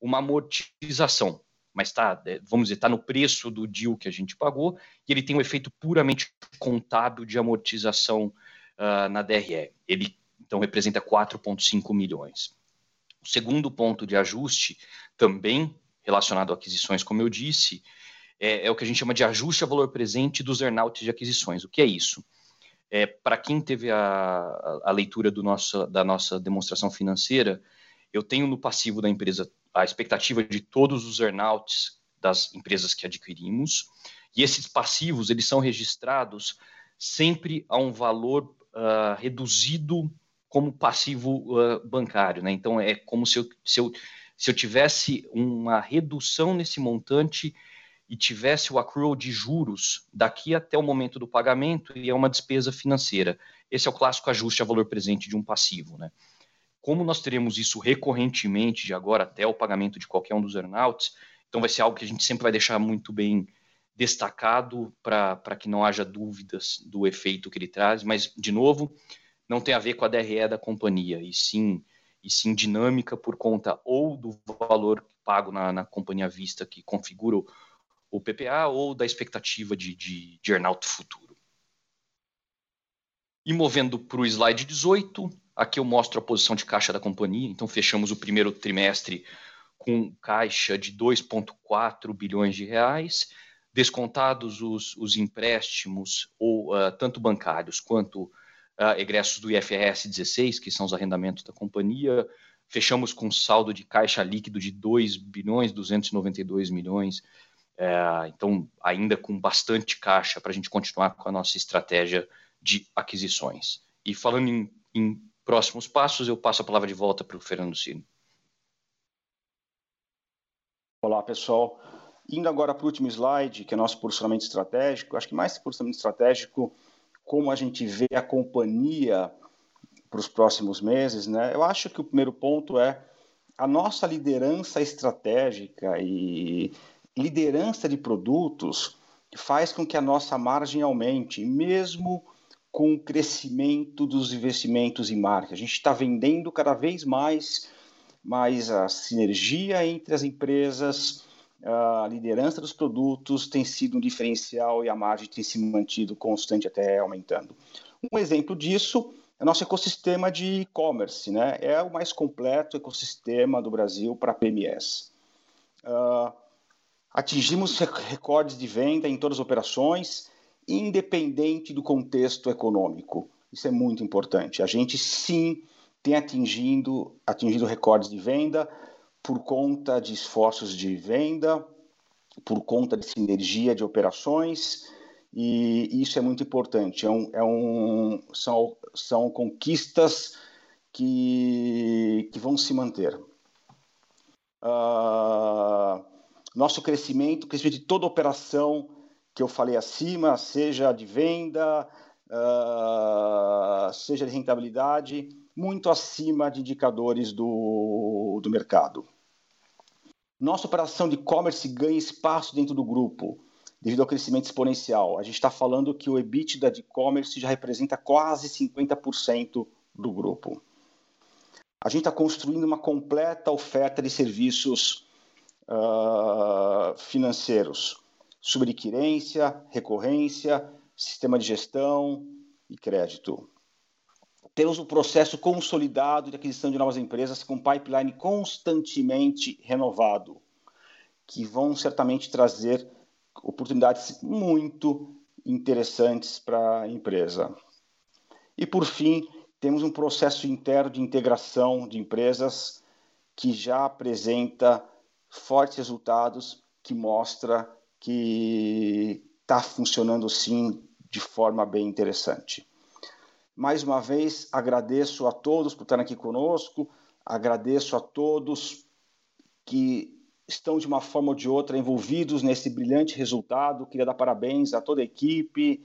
uma amortização. Mas tá, é, vamos dizer, está no preço do deal que a gente pagou e ele tem um efeito puramente contábil de amortização uh, na DRE. Ele, então, representa 4,5 milhões. O segundo ponto de ajuste, também relacionado a aquisições, como eu disse, é, é o que a gente chama de ajuste a valor presente dos earnouts de aquisições. O que é isso? É, Para quem teve a, a leitura nosso, da nossa demonstração financeira, eu tenho no passivo da empresa a expectativa de todos os earnouts das empresas que adquirimos, e esses passivos eles são registrados sempre a um valor uh, reduzido como passivo uh, bancário, né? Então é como se eu, se, eu, se eu tivesse uma redução nesse montante e tivesse o accrual de juros daqui até o momento do pagamento e é uma despesa financeira. Esse é o clássico ajuste a valor presente de um passivo, né? Como nós teremos isso recorrentemente de agora até o pagamento de qualquer um dos earnouts, então vai ser algo que a gente sempre vai deixar muito bem destacado para que não haja dúvidas do efeito que ele traz, mas, de novo, não tem a ver com a DRE da companhia, e sim, e sim dinâmica por conta ou do valor pago na, na companhia vista que configura o, o PPA ou da expectativa de, de, de earnout futuro. E movendo para o slide 18, aqui eu mostro a posição de caixa da companhia. Então, fechamos o primeiro trimestre com caixa de 2,4 bilhões de reais, descontados os, os empréstimos, ou uh, tanto bancários quanto uh, egressos do IFRS 16, que são os arrendamentos da companhia. Fechamos com saldo de caixa líquido de 2 bilhões 292 milhões. Uh, então, ainda com bastante caixa para a gente continuar com a nossa estratégia de aquisições. E falando em, em próximos passos, eu passo a palavra de volta para o Fernando Ciro.
Olá, pessoal. Indo agora para o último slide, que é nosso posicionamento estratégico, acho que mais posicionamento estratégico, como a gente vê a companhia para os próximos meses, né? Eu acho que o primeiro ponto é a nossa liderança estratégica e liderança de produtos faz com que a nossa margem aumente, mesmo com o crescimento dos investimentos em marca. A gente está vendendo cada vez mais, mais a sinergia entre as empresas, a liderança dos produtos tem sido um diferencial e a margem tem se mantido constante até aumentando. Um exemplo disso é o nosso ecossistema de e-commerce, né? É o mais completo ecossistema do Brasil para PMS. Uh, atingimos recordes de venda em todas as operações, independente do contexto econômico. Isso é muito importante. A gente sim tem atingindo, atingido recordes de venda, por conta de esforços de venda, por conta de sinergia de operações, e isso é muito importante. É um, é um, são, são conquistas que, que vão se manter. Uh, nosso crescimento, crescimento de toda operação que eu falei acima, seja de venda, uh, seja de rentabilidade, muito acima de indicadores do, do mercado. Nossa operação de e-commerce ganha espaço dentro do grupo devido ao crescimento exponencial. A gente está falando que o EBITDA de e-commerce já representa quase 50% do grupo. A gente está construindo uma completa oferta de serviços uh, financeiros, subadquirência, recorrência, sistema de gestão e crédito. Temos um processo consolidado de aquisição de novas empresas com pipeline constantemente renovado, que vão certamente trazer oportunidades muito interessantes para a empresa. E, por fim, temos um processo interno de integração de empresas que já apresenta fortes resultados, que mostra que está funcionando sim de forma bem interessante. Mais uma vez, agradeço a todos por estarem aqui conosco, agradeço a todos que estão de uma forma ou de outra envolvidos nesse brilhante resultado. Queria dar parabéns a toda a equipe,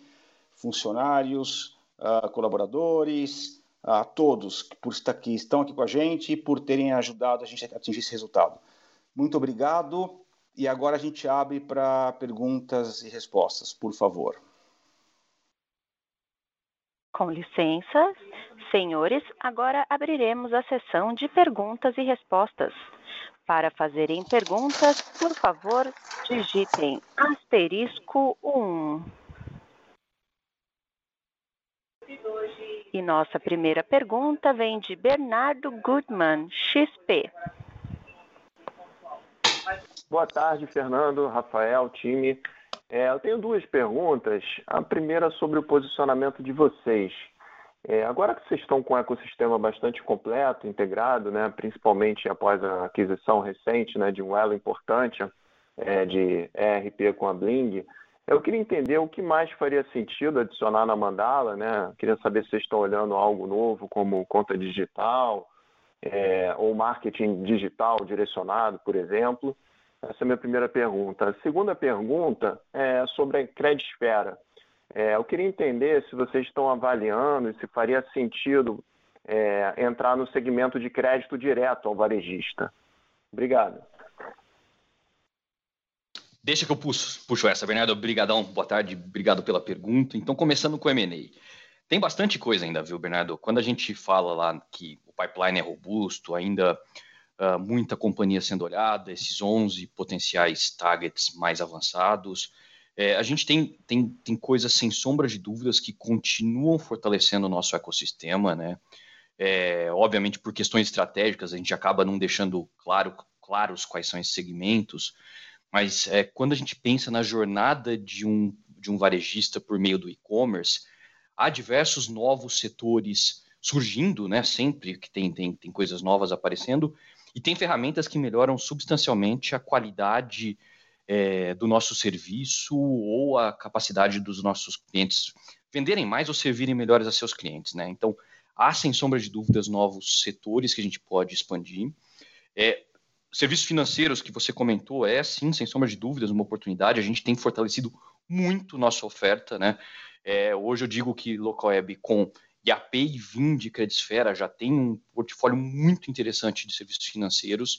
funcionários, uh, colaboradores, a todos por estar aqui, estão aqui com a gente e por terem ajudado a gente a atingir esse resultado. Muito obrigado e agora a gente abre para perguntas e respostas, por favor.
Com licença, senhores, agora abriremos a sessão de perguntas e respostas. Para fazerem perguntas, por favor, digitem asterisco 1. E nossa primeira pergunta vem de Bernardo Goodman, XP.
Boa tarde, Fernando, Rafael, time. É, eu tenho duas perguntas. A primeira sobre o posicionamento de vocês. É, agora que vocês estão com um ecossistema bastante completo, integrado, né, principalmente após a aquisição recente né, de um elo importante é, de ERP com a Bling, eu queria entender o que mais faria sentido adicionar na Mandala. Né? Queria saber se vocês estão olhando algo novo, como conta digital é, ou marketing digital direcionado, por exemplo. Essa é a minha primeira pergunta. A segunda pergunta é sobre a Credisfera. É, eu queria entender se vocês estão avaliando e se faria sentido é, entrar no segmento de crédito direto ao varejista. Obrigado.
Deixa que eu puxo, puxo essa, Bernardo. Obrigadão, boa tarde, obrigado pela pergunta. Então, começando com o M&A. Tem bastante coisa ainda, viu, Bernardo? Quando a gente fala lá que o pipeline é robusto, ainda uh, muita companhia sendo olhada, esses 11 potenciais targets mais avançados, é, a gente tem, tem, tem coisas sem sombra de dúvidas que continuam fortalecendo o nosso ecossistema, né? É, obviamente, por questões estratégicas, a gente acaba não deixando claro, claros quais são esses segmentos, mas é, quando a gente pensa na jornada de um, de um varejista por meio do e-commerce, há diversos novos setores surgindo, né? Sempre que tem, tem, tem coisas novas aparecendo, e tem ferramentas que melhoram substancialmente a qualidade é, do nosso serviço ou a capacidade dos nossos clientes venderem mais ou servirem melhores a seus clientes, né? Então, há sem sombra de dúvidas novos setores que a gente pode expandir. É, serviços financeiros que você comentou é sim, sem sombra de dúvidas, uma oportunidade. A gente tem fortalecido muito nossa oferta, né? É, hoje eu digo que Local Web com E VIM de Credisfera já tem um portfólio muito interessante de serviços financeiros.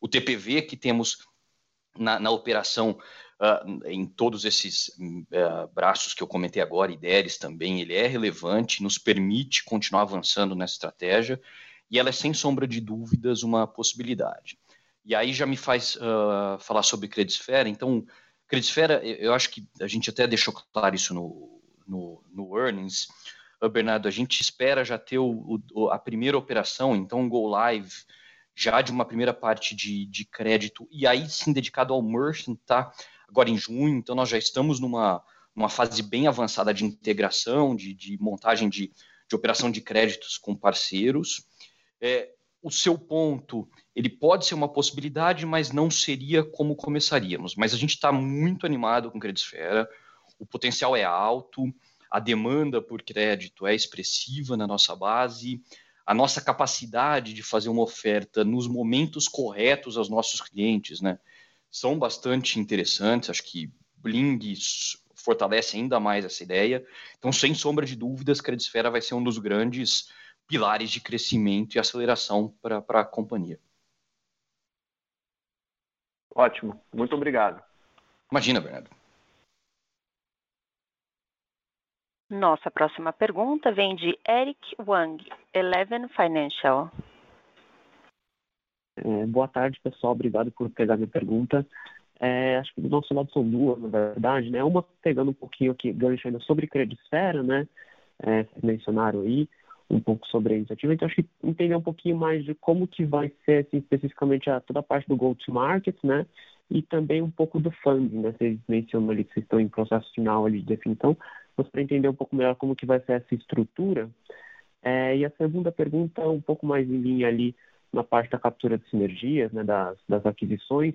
O TPV que temos na, na operação uh, em todos esses uh, braços que eu comentei agora, IDERES também, ele é relevante, nos permite continuar avançando nessa estratégia e ela é sem sombra de dúvidas uma possibilidade. E aí já me faz uh, falar sobre Credisfera. Então, Credisfera, eu acho que a gente até deixou claro isso no, no, no earnings. Bernardo, a gente espera já ter o, o, a primeira operação, então go live já de uma primeira parte de, de crédito, e aí sim dedicado ao merchant, tá? Agora em junho, então nós já estamos numa, numa fase bem avançada de integração, de, de montagem de, de operação de créditos com parceiros. É, o seu ponto, ele pode ser uma possibilidade, mas não seria como começaríamos. Mas a gente está muito animado com Credisfera, o potencial é alto, a demanda por crédito é expressiva na nossa base, a nossa capacidade de fazer uma oferta nos momentos corretos aos nossos clientes, né, são bastante interessantes. Acho que Bling fortalece ainda mais essa ideia. Então, sem sombra de dúvidas, Credisfera vai ser um dos grandes pilares de crescimento e aceleração para a companhia.
Ótimo, muito obrigado.
Imagina, Bernardo.
Nossa próxima pergunta vem de Eric Wang, Eleven Financial.
É, boa tarde, pessoal. Obrigado por pegar minha pergunta. É, acho que do nosso lado são duas, na verdade, né? Uma pegando um pouquinho aqui, gancho ainda sobre Credisfera, né? É, mencionaram aí um pouco sobre a iniciativa, então acho que entender um pouquinho mais de como que vai ser, assim, especificamente, a, toda a parte do go-to-market, né? E também um pouco do funding, né? Vocês mencionam ali que vocês estão em processo final ali de definição, mas para entender um pouco melhor como que vai ser essa estrutura. É, e a segunda pergunta, um pouco mais em linha ali na parte da captura de sinergias, né, das, das aquisições.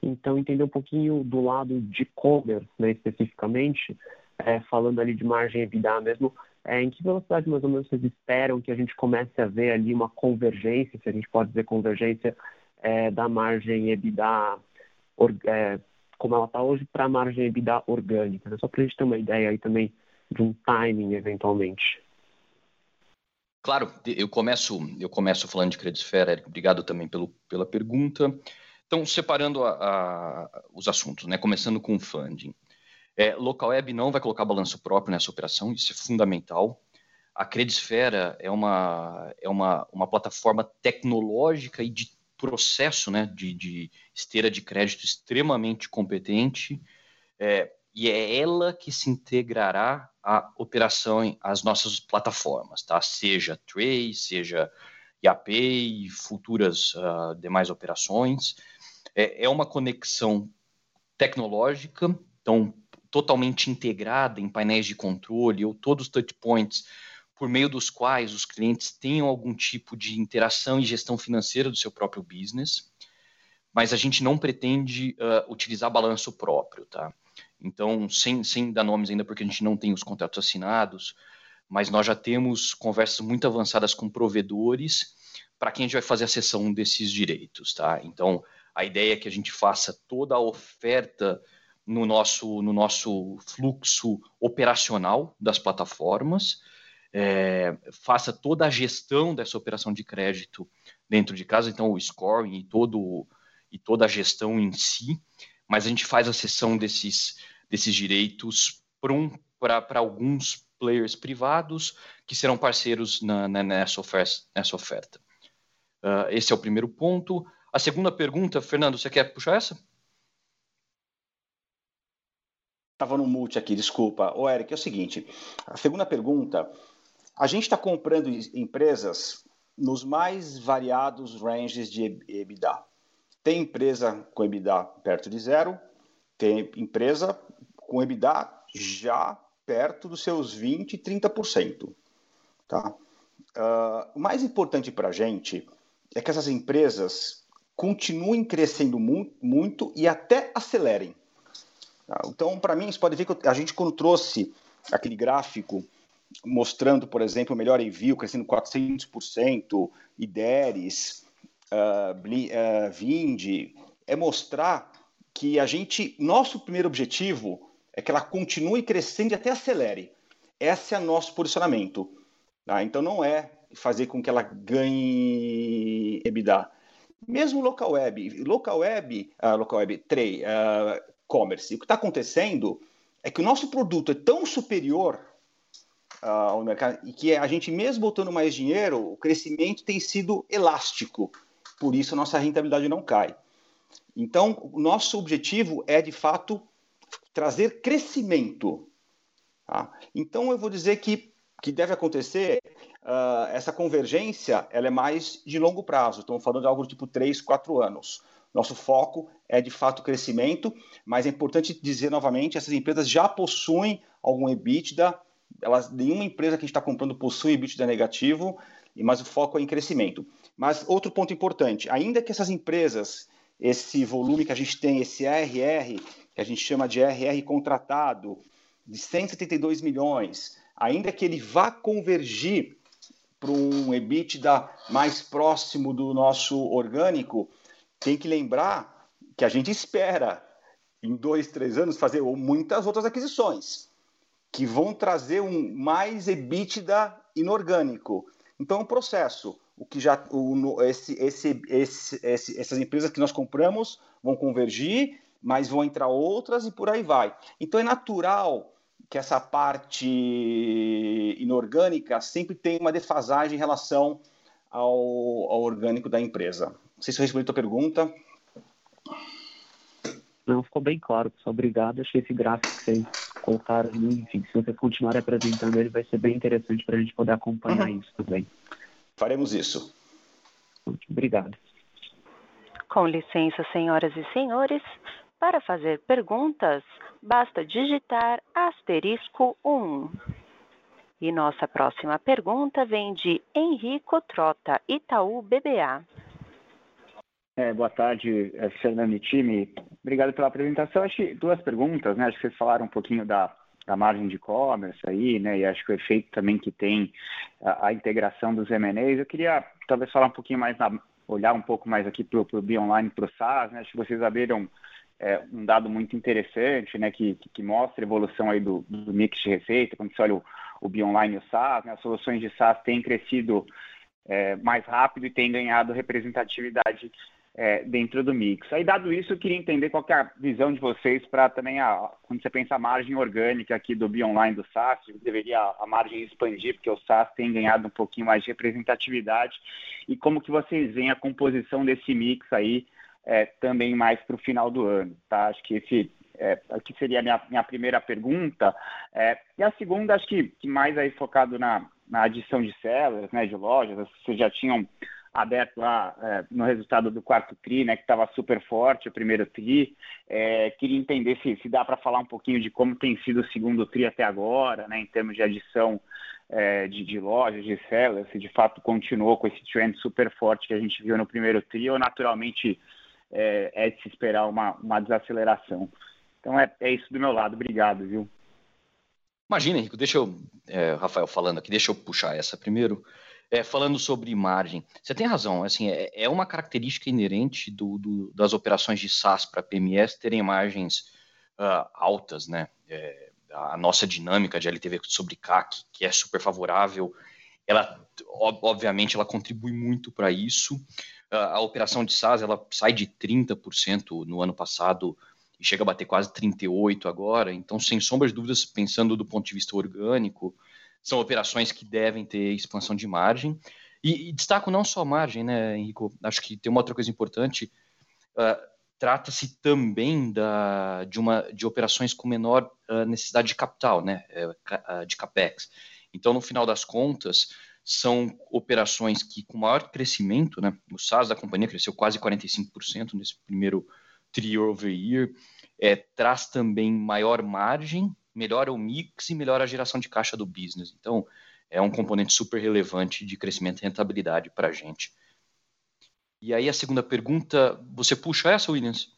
Então, entender um pouquinho do lado de e-commerce, né, especificamente, é, falando ali de margem EBITDA mesmo, é, em que velocidade mais ou menos vocês esperam que a gente comece a ver ali uma convergência, se a gente pode dizer convergência, é, da margem EBITDA é, como ela está hoje para a margem EBITDA orgânica, né? só para a gente ter uma ideia aí também de um timing eventualmente.
Claro, eu começo, eu começo falando de Credisfera, Eric, obrigado também pelo, pela pergunta. Então, separando a, a, os assuntos, né? começando com o funding. É, Local Web não vai colocar balanço próprio nessa operação, isso é fundamental. A Credisfera é uma, é uma, uma plataforma tecnológica e de processo né, de, de esteira de crédito extremamente competente, é, e é ela que se integrará à operação às nossas plataformas, tá? seja Tray, seja IAPay, futuras uh, demais operações. É, é uma conexão tecnológica, então totalmente integrada em painéis de controle ou todos os touchpoints por meio dos quais os clientes tenham algum tipo de interação e gestão financeira do seu próprio business, mas a gente não pretende uh, utilizar balanço próprio, tá? Então, sem, sem dar nomes ainda, porque a gente não tem os contratos assinados, mas nós já temos conversas muito avançadas com provedores para quem a gente vai fazer a cessão desses direitos, tá? Então, a ideia é que a gente faça toda a oferta no nosso, no nosso fluxo operacional das plataformas, é, faça toda a gestão dessa operação de crédito dentro de casa, então o scoring e, todo, e toda a gestão em si, mas a gente faz a cessão desses, desses direitos para um, alguns players privados que serão parceiros na, na, nessa oferta. Nessa oferta. Uh, esse é o primeiro ponto. A segunda pergunta, Fernando, você quer puxar essa?
Estava no mute aqui, desculpa. O Eric, é o seguinte: a segunda pergunta, a gente está comprando empresas nos mais variados ranges de EBITDA. Tem empresa com EBITDA perto de zero, tem empresa com EBITDA já perto dos seus 20%, 30%. Tá? Uh, o mais importante para a gente é que essas empresas continuem crescendo mu muito e até acelerem. Tá? Então, para mim, você pode ver que a gente, quando trouxe aquele gráfico mostrando, por exemplo, o melhor envio crescendo 400%, IDERES, uh, uh, Vind, é mostrar que a gente, nosso primeiro objetivo é que ela continue crescendo e até acelere. Esse é nosso posicionamento. Tá? Então, não é fazer com que ela ganhe EBITDA. Mesmo local web, local web, uh, local web, trade, uh, e-commerce. O que está acontecendo é que o nosso produto é tão superior uh, ao mercado e que a gente, mesmo botando mais dinheiro, o crescimento tem sido elástico. Por isso, a nossa rentabilidade não cai. Então, o nosso objetivo é, de fato, trazer crescimento. Tá? Então, eu vou dizer que que deve acontecer, uh, essa convergência ela é mais de longo prazo. Estamos falando de algo tipo 3, 4 anos. Nosso foco é de fato crescimento, mas é importante dizer novamente, essas empresas já possuem algum EBITDA elas, nenhuma empresa que a gente está comprando possui EBITDA negativo, mas o foco é em crescimento. Mas outro ponto importante, ainda que essas empresas, esse volume que a gente tem, esse RR, que a gente chama de RR contratado, de 172 milhões, ainda que ele vá convergir para um EBITDA mais próximo do nosso orgânico, tem que lembrar que a gente espera, em dois, três anos, fazer muitas outras aquisições, que vão trazer um mais EBITDA inorgânico. Então, é um processo. O que já, o, esse, esse, esse, essas empresas que nós compramos vão convergir, mas vão entrar outras e por aí vai. Então, é natural que essa parte inorgânica sempre tem uma defasagem em relação ao, ao orgânico da empresa. Não sei se eu respondi a tua pergunta.
Não, ficou bem claro, pessoal. Obrigado. Achei esse gráfico que vocês colocaram ali. Enfim, se você continuar apresentando ele, vai ser bem interessante para a gente poder acompanhar uhum. isso também.
Faremos isso.
Obrigado.
Com licença, senhoras e senhores, para fazer perguntas, basta digitar asterisco 1. E nossa próxima pergunta vem de Henrico Trota, Itaú BBA.
É, boa tarde, é, Fernando e time. Obrigado pela apresentação. Acho que duas perguntas, né? Acho que vocês falaram um pouquinho da, da margem de e-commerce aí, né? E acho que o efeito também que tem a, a integração dos M&As. Eu queria talvez falar um pouquinho mais, na, olhar um pouco mais aqui para o Online, para o SaaS, né? Acho que vocês abriram é, um dado muito interessante, né, que, que, mostra a evolução aí do, do mix de receita, quando você olha o, o Bionline e o SaaS, né, as soluções de SaaS têm crescido é, mais rápido e têm ganhado representatividade é, dentro do mix. Aí, dado isso, eu queria entender qual é a visão de vocês para também, a, quando você pensa a margem orgânica aqui do Bionline do SaaS, deveria a margem expandir, porque o SaaS tem ganhado um pouquinho mais de representatividade, e como que vocês veem a composição desse mix aí é, também mais para o final do ano, tá? Acho que esse é, aqui seria a minha, minha primeira pergunta. É, e a segunda, acho que, que mais aí focado na, na adição de células, né, de lojas, vocês já tinham aberto lá é, no resultado do quarto TRI, né, que estava super forte, o primeiro TRI. É, queria entender se, se dá para falar um pouquinho de como tem sido o segundo TRI até agora, né, em termos de adição é, de, de, lojas, de células, se de fato continuou com esse trend super forte que a gente viu no primeiro TRI, ou naturalmente é, é de se esperar uma, uma desaceleração. Então é, é isso do meu lado. Obrigado, viu?
Imagina, Henrico, deixa eu, é, Rafael falando aqui, deixa eu puxar essa primeiro. É, falando sobre margem, você tem razão, assim, é, é uma característica inerente do, do, das operações de SaaS para PMS terem margens uh, altas, né? É, a nossa dinâmica de LTV sobre CAC, que é super favorável, ela, obviamente, ela contribui muito para isso a operação de SaaS ela sai de 30% no ano passado e chega a bater quase 38% agora. Então, sem sombra de dúvidas, pensando do ponto de vista orgânico, são operações que devem ter expansão de margem. E, e destaco não só margem, né, Henrico? Acho que tem uma outra coisa importante. Uh, Trata-se também da, de, uma, de operações com menor uh, necessidade de capital, né, uh, de capex. Então, no final das contas, são operações que, com maior crescimento, né, o SaaS da companhia cresceu quase 45% nesse primeiro year over year, é, traz também maior margem, melhora o mix e melhora a geração de caixa do business. Então, é um componente super relevante de crescimento e rentabilidade para a gente. E aí a segunda pergunta, você puxa essa, Williams?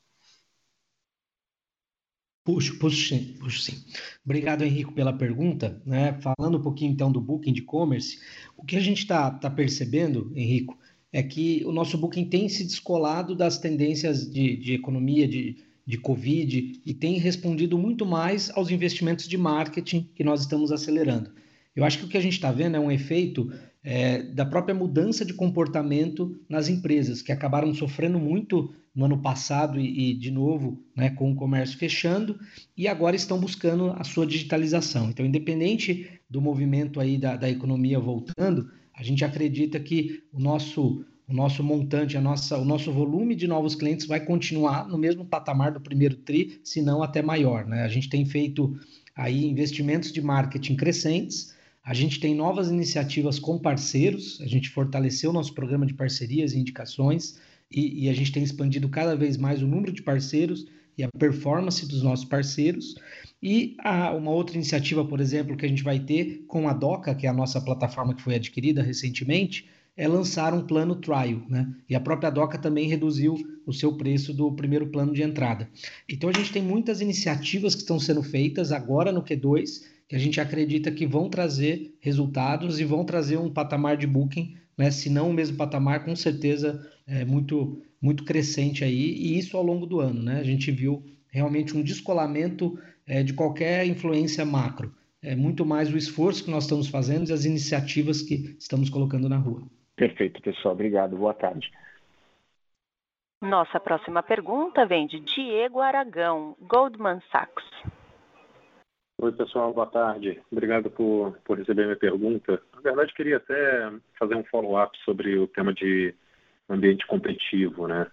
Puxo, puxo sim, puxo sim. Obrigado, Henrico, pela pergunta. Né? Falando um pouquinho então do Booking de e-commerce, o que a gente está tá percebendo, Henrico, é que o nosso Booking tem se descolado das tendências de, de economia, de, de Covid, e tem respondido muito mais aos investimentos de marketing que nós estamos acelerando. Eu acho que o que a gente está vendo é um efeito é, da própria mudança de comportamento nas empresas, que acabaram sofrendo muito no ano passado e, e, de novo né, com o comércio fechando e agora estão buscando a sua digitalização. Então, independente do movimento aí da, da economia voltando, a gente acredita que o nosso o nosso montante, a nossa, o nosso volume de novos clientes vai continuar no mesmo patamar do primeiro tri, se não até maior. Né? A gente tem feito aí investimentos de marketing crescentes, a gente tem novas iniciativas com parceiros, a gente fortaleceu o nosso programa de parcerias e indicações, e, e, a gente tem expandido cada vez mais o número de parceiros e a performance dos nossos parceiros. E a, uma outra iniciativa, por exemplo, que a gente vai ter com a Doca, que é a nossa plataforma que foi adquirida recentemente, é lançar um plano trial, né? E a própria Doca também reduziu o seu preço do primeiro plano de entrada. Então a gente tem muitas iniciativas que estão sendo feitas agora no Q2 que a gente acredita que vão trazer resultados e vão trazer um patamar de booking, né? Se não o mesmo patamar, com certeza é muito muito crescente aí e isso ao longo do ano, né? A gente viu realmente um descolamento é, de qualquer influência macro. É muito mais o esforço que nós estamos fazendo e as iniciativas que estamos colocando na rua.
Perfeito, pessoal. Obrigado. Boa tarde.
Nossa próxima pergunta vem de Diego Aragão, Goldman Sachs.
Oi, pessoal, boa tarde. Obrigado por, por receber minha pergunta. Na verdade, queria até fazer um follow-up sobre o tema de ambiente competitivo, né?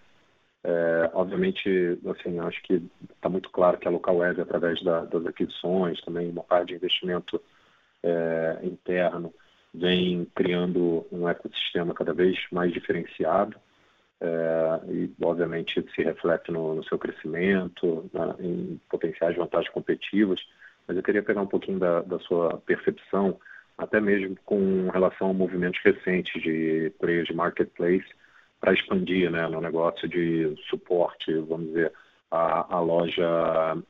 É, obviamente, assim, acho que está muito claro que a Local Web, através da, das aquisições, também uma parte de investimento é, interno, vem criando um ecossistema cada vez mais diferenciado é, e, obviamente, se reflete no, no seu crescimento, na, em potenciais vantagens competitivas. Mas eu queria pegar um pouquinho da, da sua percepção, até mesmo com relação a movimentos recentes de players de marketplace para expandir né, no negócio de suporte, vamos dizer, a, a loja,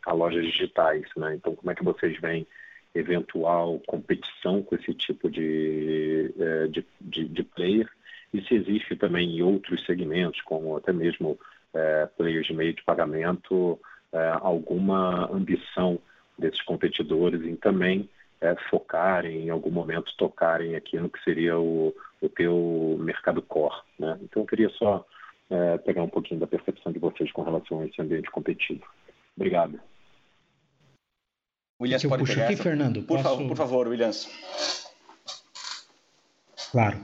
a lojas digitais. Né? Então, como é que vocês veem eventual competição com esse tipo de, é, de, de, de player e se existe também em outros segmentos, como até mesmo é, players de meio de pagamento, é, alguma ambição desses competidores em também é, focarem, em algum momento tocarem aqui no que seria o, o teu mercado core. Né? Então, eu queria só é, pegar um pouquinho da percepção de vocês com relação a esse ambiente competitivo. Obrigado.
Williams pode
puxo
pegar
aqui,
essa?
Fernando?
Por,
Posso...
favor, por favor, Williams.
Claro.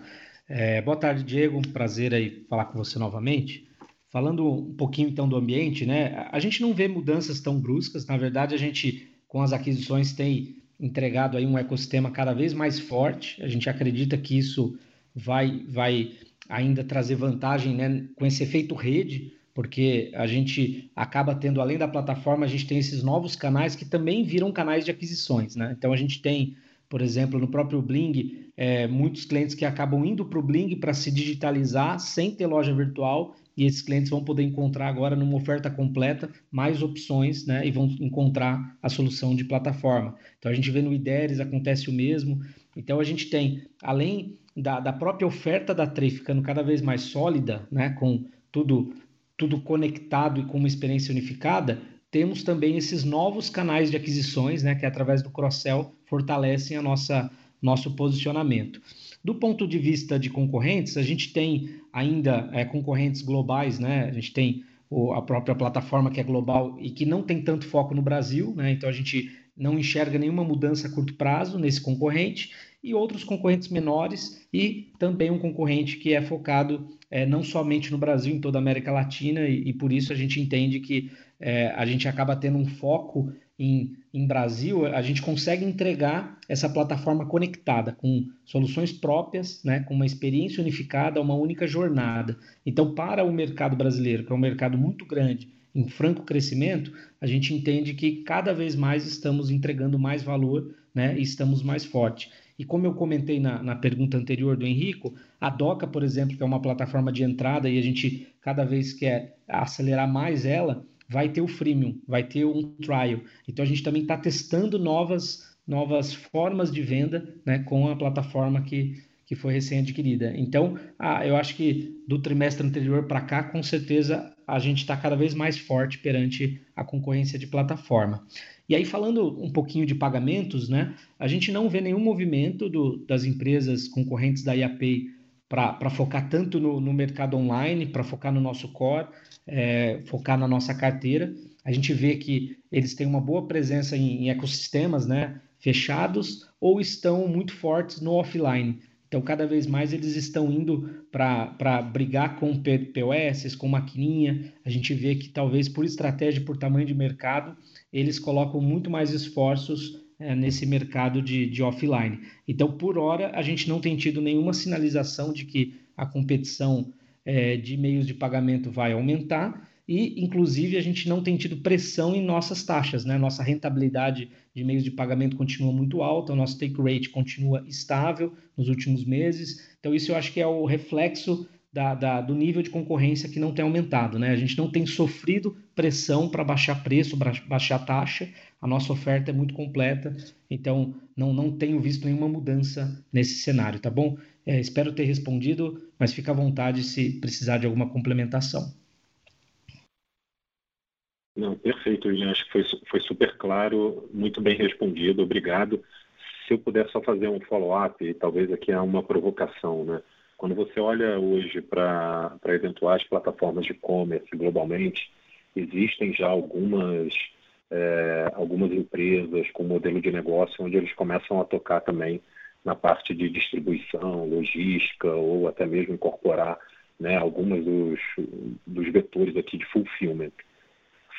É, boa tarde, Diego. Prazer aí falar com você novamente. Falando um pouquinho então do ambiente, né? A gente não vê mudanças tão bruscas. Na verdade, a gente com as aquisições tem entregado aí um ecossistema cada vez mais forte. A gente acredita que isso vai, vai ainda trazer vantagem né, com esse efeito rede, porque a gente acaba tendo, além da plataforma, a gente tem esses novos canais que também viram canais de aquisições. Né? Então a gente tem, por exemplo, no próprio Bling, é, muitos clientes que acabam indo para o Bling para se digitalizar sem ter loja virtual e esses clientes vão poder encontrar agora numa oferta completa mais opções, né, e vão encontrar a solução de plataforma. Então a gente vê no IDERES acontece o mesmo. Então a gente tem, além da, da própria oferta da Trey ficando cada vez mais sólida, né, com tudo tudo conectado e com uma experiência unificada, temos também esses novos canais de aquisições, né, que através do cross-sell fortalecem a nossa nosso posicionamento. Do ponto de vista de concorrentes, a gente tem ainda é, concorrentes globais, né? A gente tem o, a própria plataforma que é global e que não tem tanto foco no Brasil, né? Então a gente não enxerga nenhuma mudança a curto prazo nesse concorrente e outros concorrentes menores e também um concorrente que é focado é, não somente no Brasil, em toda a América Latina e, e por isso a gente entende que é, a gente acaba tendo um foco em, em Brasil, a gente consegue entregar essa plataforma conectada com soluções próprias, né, com uma experiência unificada, uma única jornada. Então, para o mercado brasileiro, que é um mercado muito grande, em franco crescimento, a gente entende que cada vez mais estamos entregando mais valor né, e estamos mais fortes. E como eu comentei na, na pergunta anterior do Henrico, a Doca, por exemplo, que é uma plataforma de entrada e a gente cada vez quer acelerar mais ela, vai ter o freemium, vai ter um trial. Então a gente também está testando novas, novas formas de venda né, com a plataforma que, que foi recém-adquirida. Então, eu acho que do trimestre anterior para cá, com certeza a gente está cada vez mais forte perante a concorrência de plataforma. E aí, falando um pouquinho de pagamentos, né, a gente não vê nenhum movimento do, das empresas concorrentes da IAPay para focar tanto no, no mercado online, para focar no nosso core é, focar na nossa carteira. A gente vê que eles têm uma boa presença em, em ecossistemas né, fechados ou estão muito fortes no offline. Então, cada vez mais eles estão indo para brigar com POS, com maquininha. A gente vê que talvez por estratégia, por tamanho de mercado, eles colocam muito mais esforços é, nesse mercado de, de offline. Então, por hora, a gente não tem tido nenhuma sinalização de que a competição é, de meios de pagamento vai aumentar e, inclusive, a gente não tem tido pressão em nossas taxas, né? Nossa rentabilidade de meios de pagamento continua muito alta, o nosso take rate continua estável nos últimos meses. Então, isso eu acho que é o reflexo da, da, do nível de concorrência que não tem aumentado, né? A gente não tem sofrido pressão para baixar preço, baixar taxa. A nossa oferta é muito completa, então não, não tenho visto nenhuma mudança nesse cenário, tá bom? É, espero ter respondido, mas fica à vontade se precisar de alguma complementação.
Não, perfeito, William. Acho que foi, foi super claro, muito bem respondido, obrigado. Se eu puder só fazer um follow-up, talvez aqui há uma provocação, né? Quando você olha hoje para eventuais plataformas de e-commerce globalmente, existem já algumas, é, algumas empresas com modelo de negócio onde eles começam a tocar também na parte de distribuição, logística ou até mesmo incorporar né, algumas dos, dos vetores aqui de fulfillment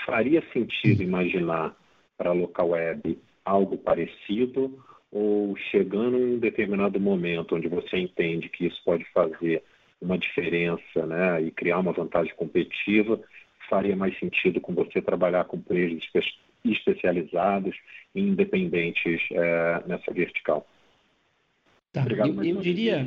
faria sentido imaginar para a local web algo parecido ou chegando em um determinado momento onde você entende que isso pode fazer uma diferença né, e criar uma vantagem competitiva, faria mais sentido com você trabalhar com preços especializados e independentes é, nessa vertical.
Tá. Obrigado, eu, eu diria.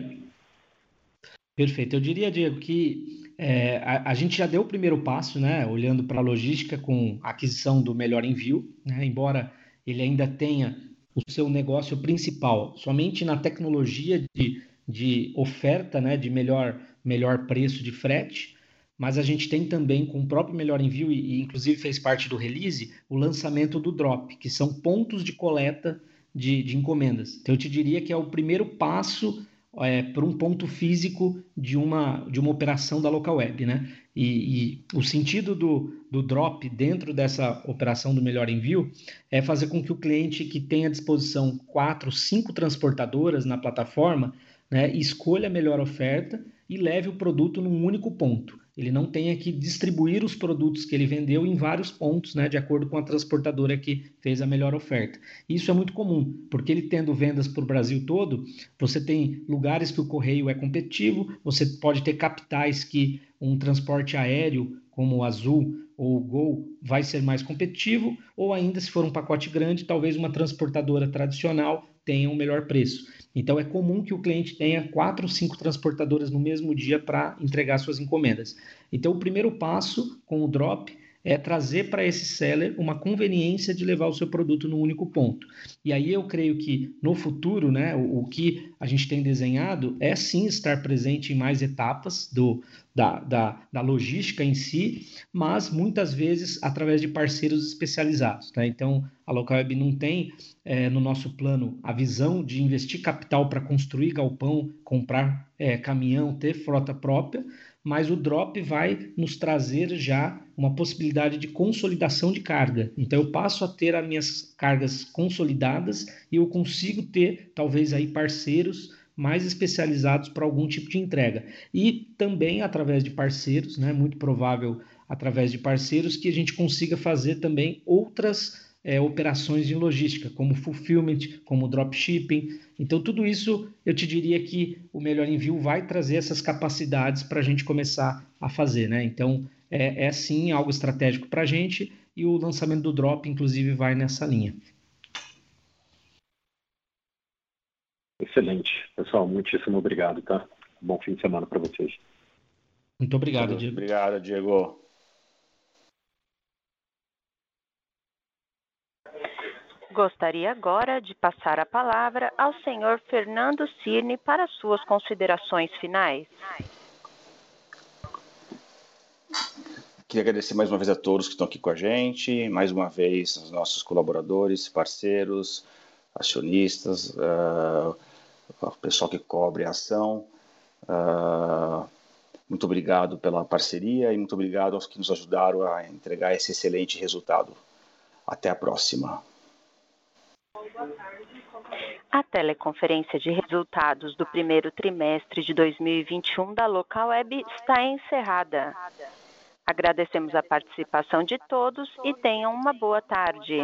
Perfeito. Eu diria, Diego, que é, a, a, gente já deu o primeiro passo, né, olhando para a logística com a aquisição do Melhor Envio, né, embora ele ainda tenha o seu negócio principal somente na tecnologia de, de oferta, né, de melhor, melhor preço de frete, mas a gente tem também com o próprio Melhor Envio, e, e inclusive fez parte do release, o lançamento do Drop, que são pontos de coleta de, de encomendas. Então eu te diria que é o primeiro passo é, para um ponto físico de uma, de uma operação da local web, né? E, e, o sentido do, do drop dentro dessa operação do melhor envio é fazer com que o cliente que tem à disposição quatro, cinco transportadoras na plataforma, né, escolha a melhor oferta e leve o produto num único ponto ele não tenha que distribuir os produtos que ele vendeu em vários pontos, né, de acordo com a transportadora que fez a melhor oferta. Isso é muito comum, porque ele tendo vendas para o Brasil todo, você tem lugares que o correio é competitivo, você pode ter capitais que um transporte aéreo como o Azul ou o Gol vai ser mais competitivo, ou ainda se for um pacote grande, talvez uma transportadora tradicional tenha um melhor preço. Então é comum que o cliente tenha quatro ou cinco transportadoras no mesmo dia para entregar suas encomendas. Então o primeiro passo com o drop é trazer para esse seller uma conveniência de levar o seu produto num único ponto. E aí eu creio que no futuro, né, o, o que a gente tem desenhado é sim estar presente em mais etapas do, da, da, da logística em si, mas muitas vezes através de parceiros especializados. Tá? Então a Localweb não tem é, no nosso plano a visão de investir capital para construir galpão, comprar é, caminhão, ter frota própria, mas o drop vai nos trazer já uma possibilidade de consolidação de carga. Então eu passo a ter as minhas cargas consolidadas e eu consigo ter talvez aí parceiros mais especializados para algum tipo de entrega. E também através de parceiros, né, muito provável através de parceiros que a gente consiga fazer também outras é, operações de logística, como fulfillment, como dropshipping. Então, tudo isso eu te diria que o Melhor Envio vai trazer essas capacidades para a gente começar a fazer. Né? Então, é, é sim algo estratégico para a gente e o lançamento do Drop, inclusive, vai nessa linha.
Excelente. Pessoal, muitíssimo obrigado, tá? Bom fim de semana para vocês.
Muito obrigado, Diego.
Obrigado, Diego.
Gostaria agora de passar a palavra ao senhor Fernando Cirne para suas considerações finais.
Queria agradecer mais uma vez a todos que estão aqui com a gente, mais uma vez aos nossos colaboradores, parceiros, acionistas, uh, o pessoal que cobre a ação. Uh, muito obrigado pela parceria e muito obrigado aos que nos ajudaram a entregar esse excelente resultado. Até a próxima.
A teleconferência de resultados do primeiro trimestre de 2021 da Local Web está encerrada. Agradecemos a participação de todos e tenham uma boa tarde.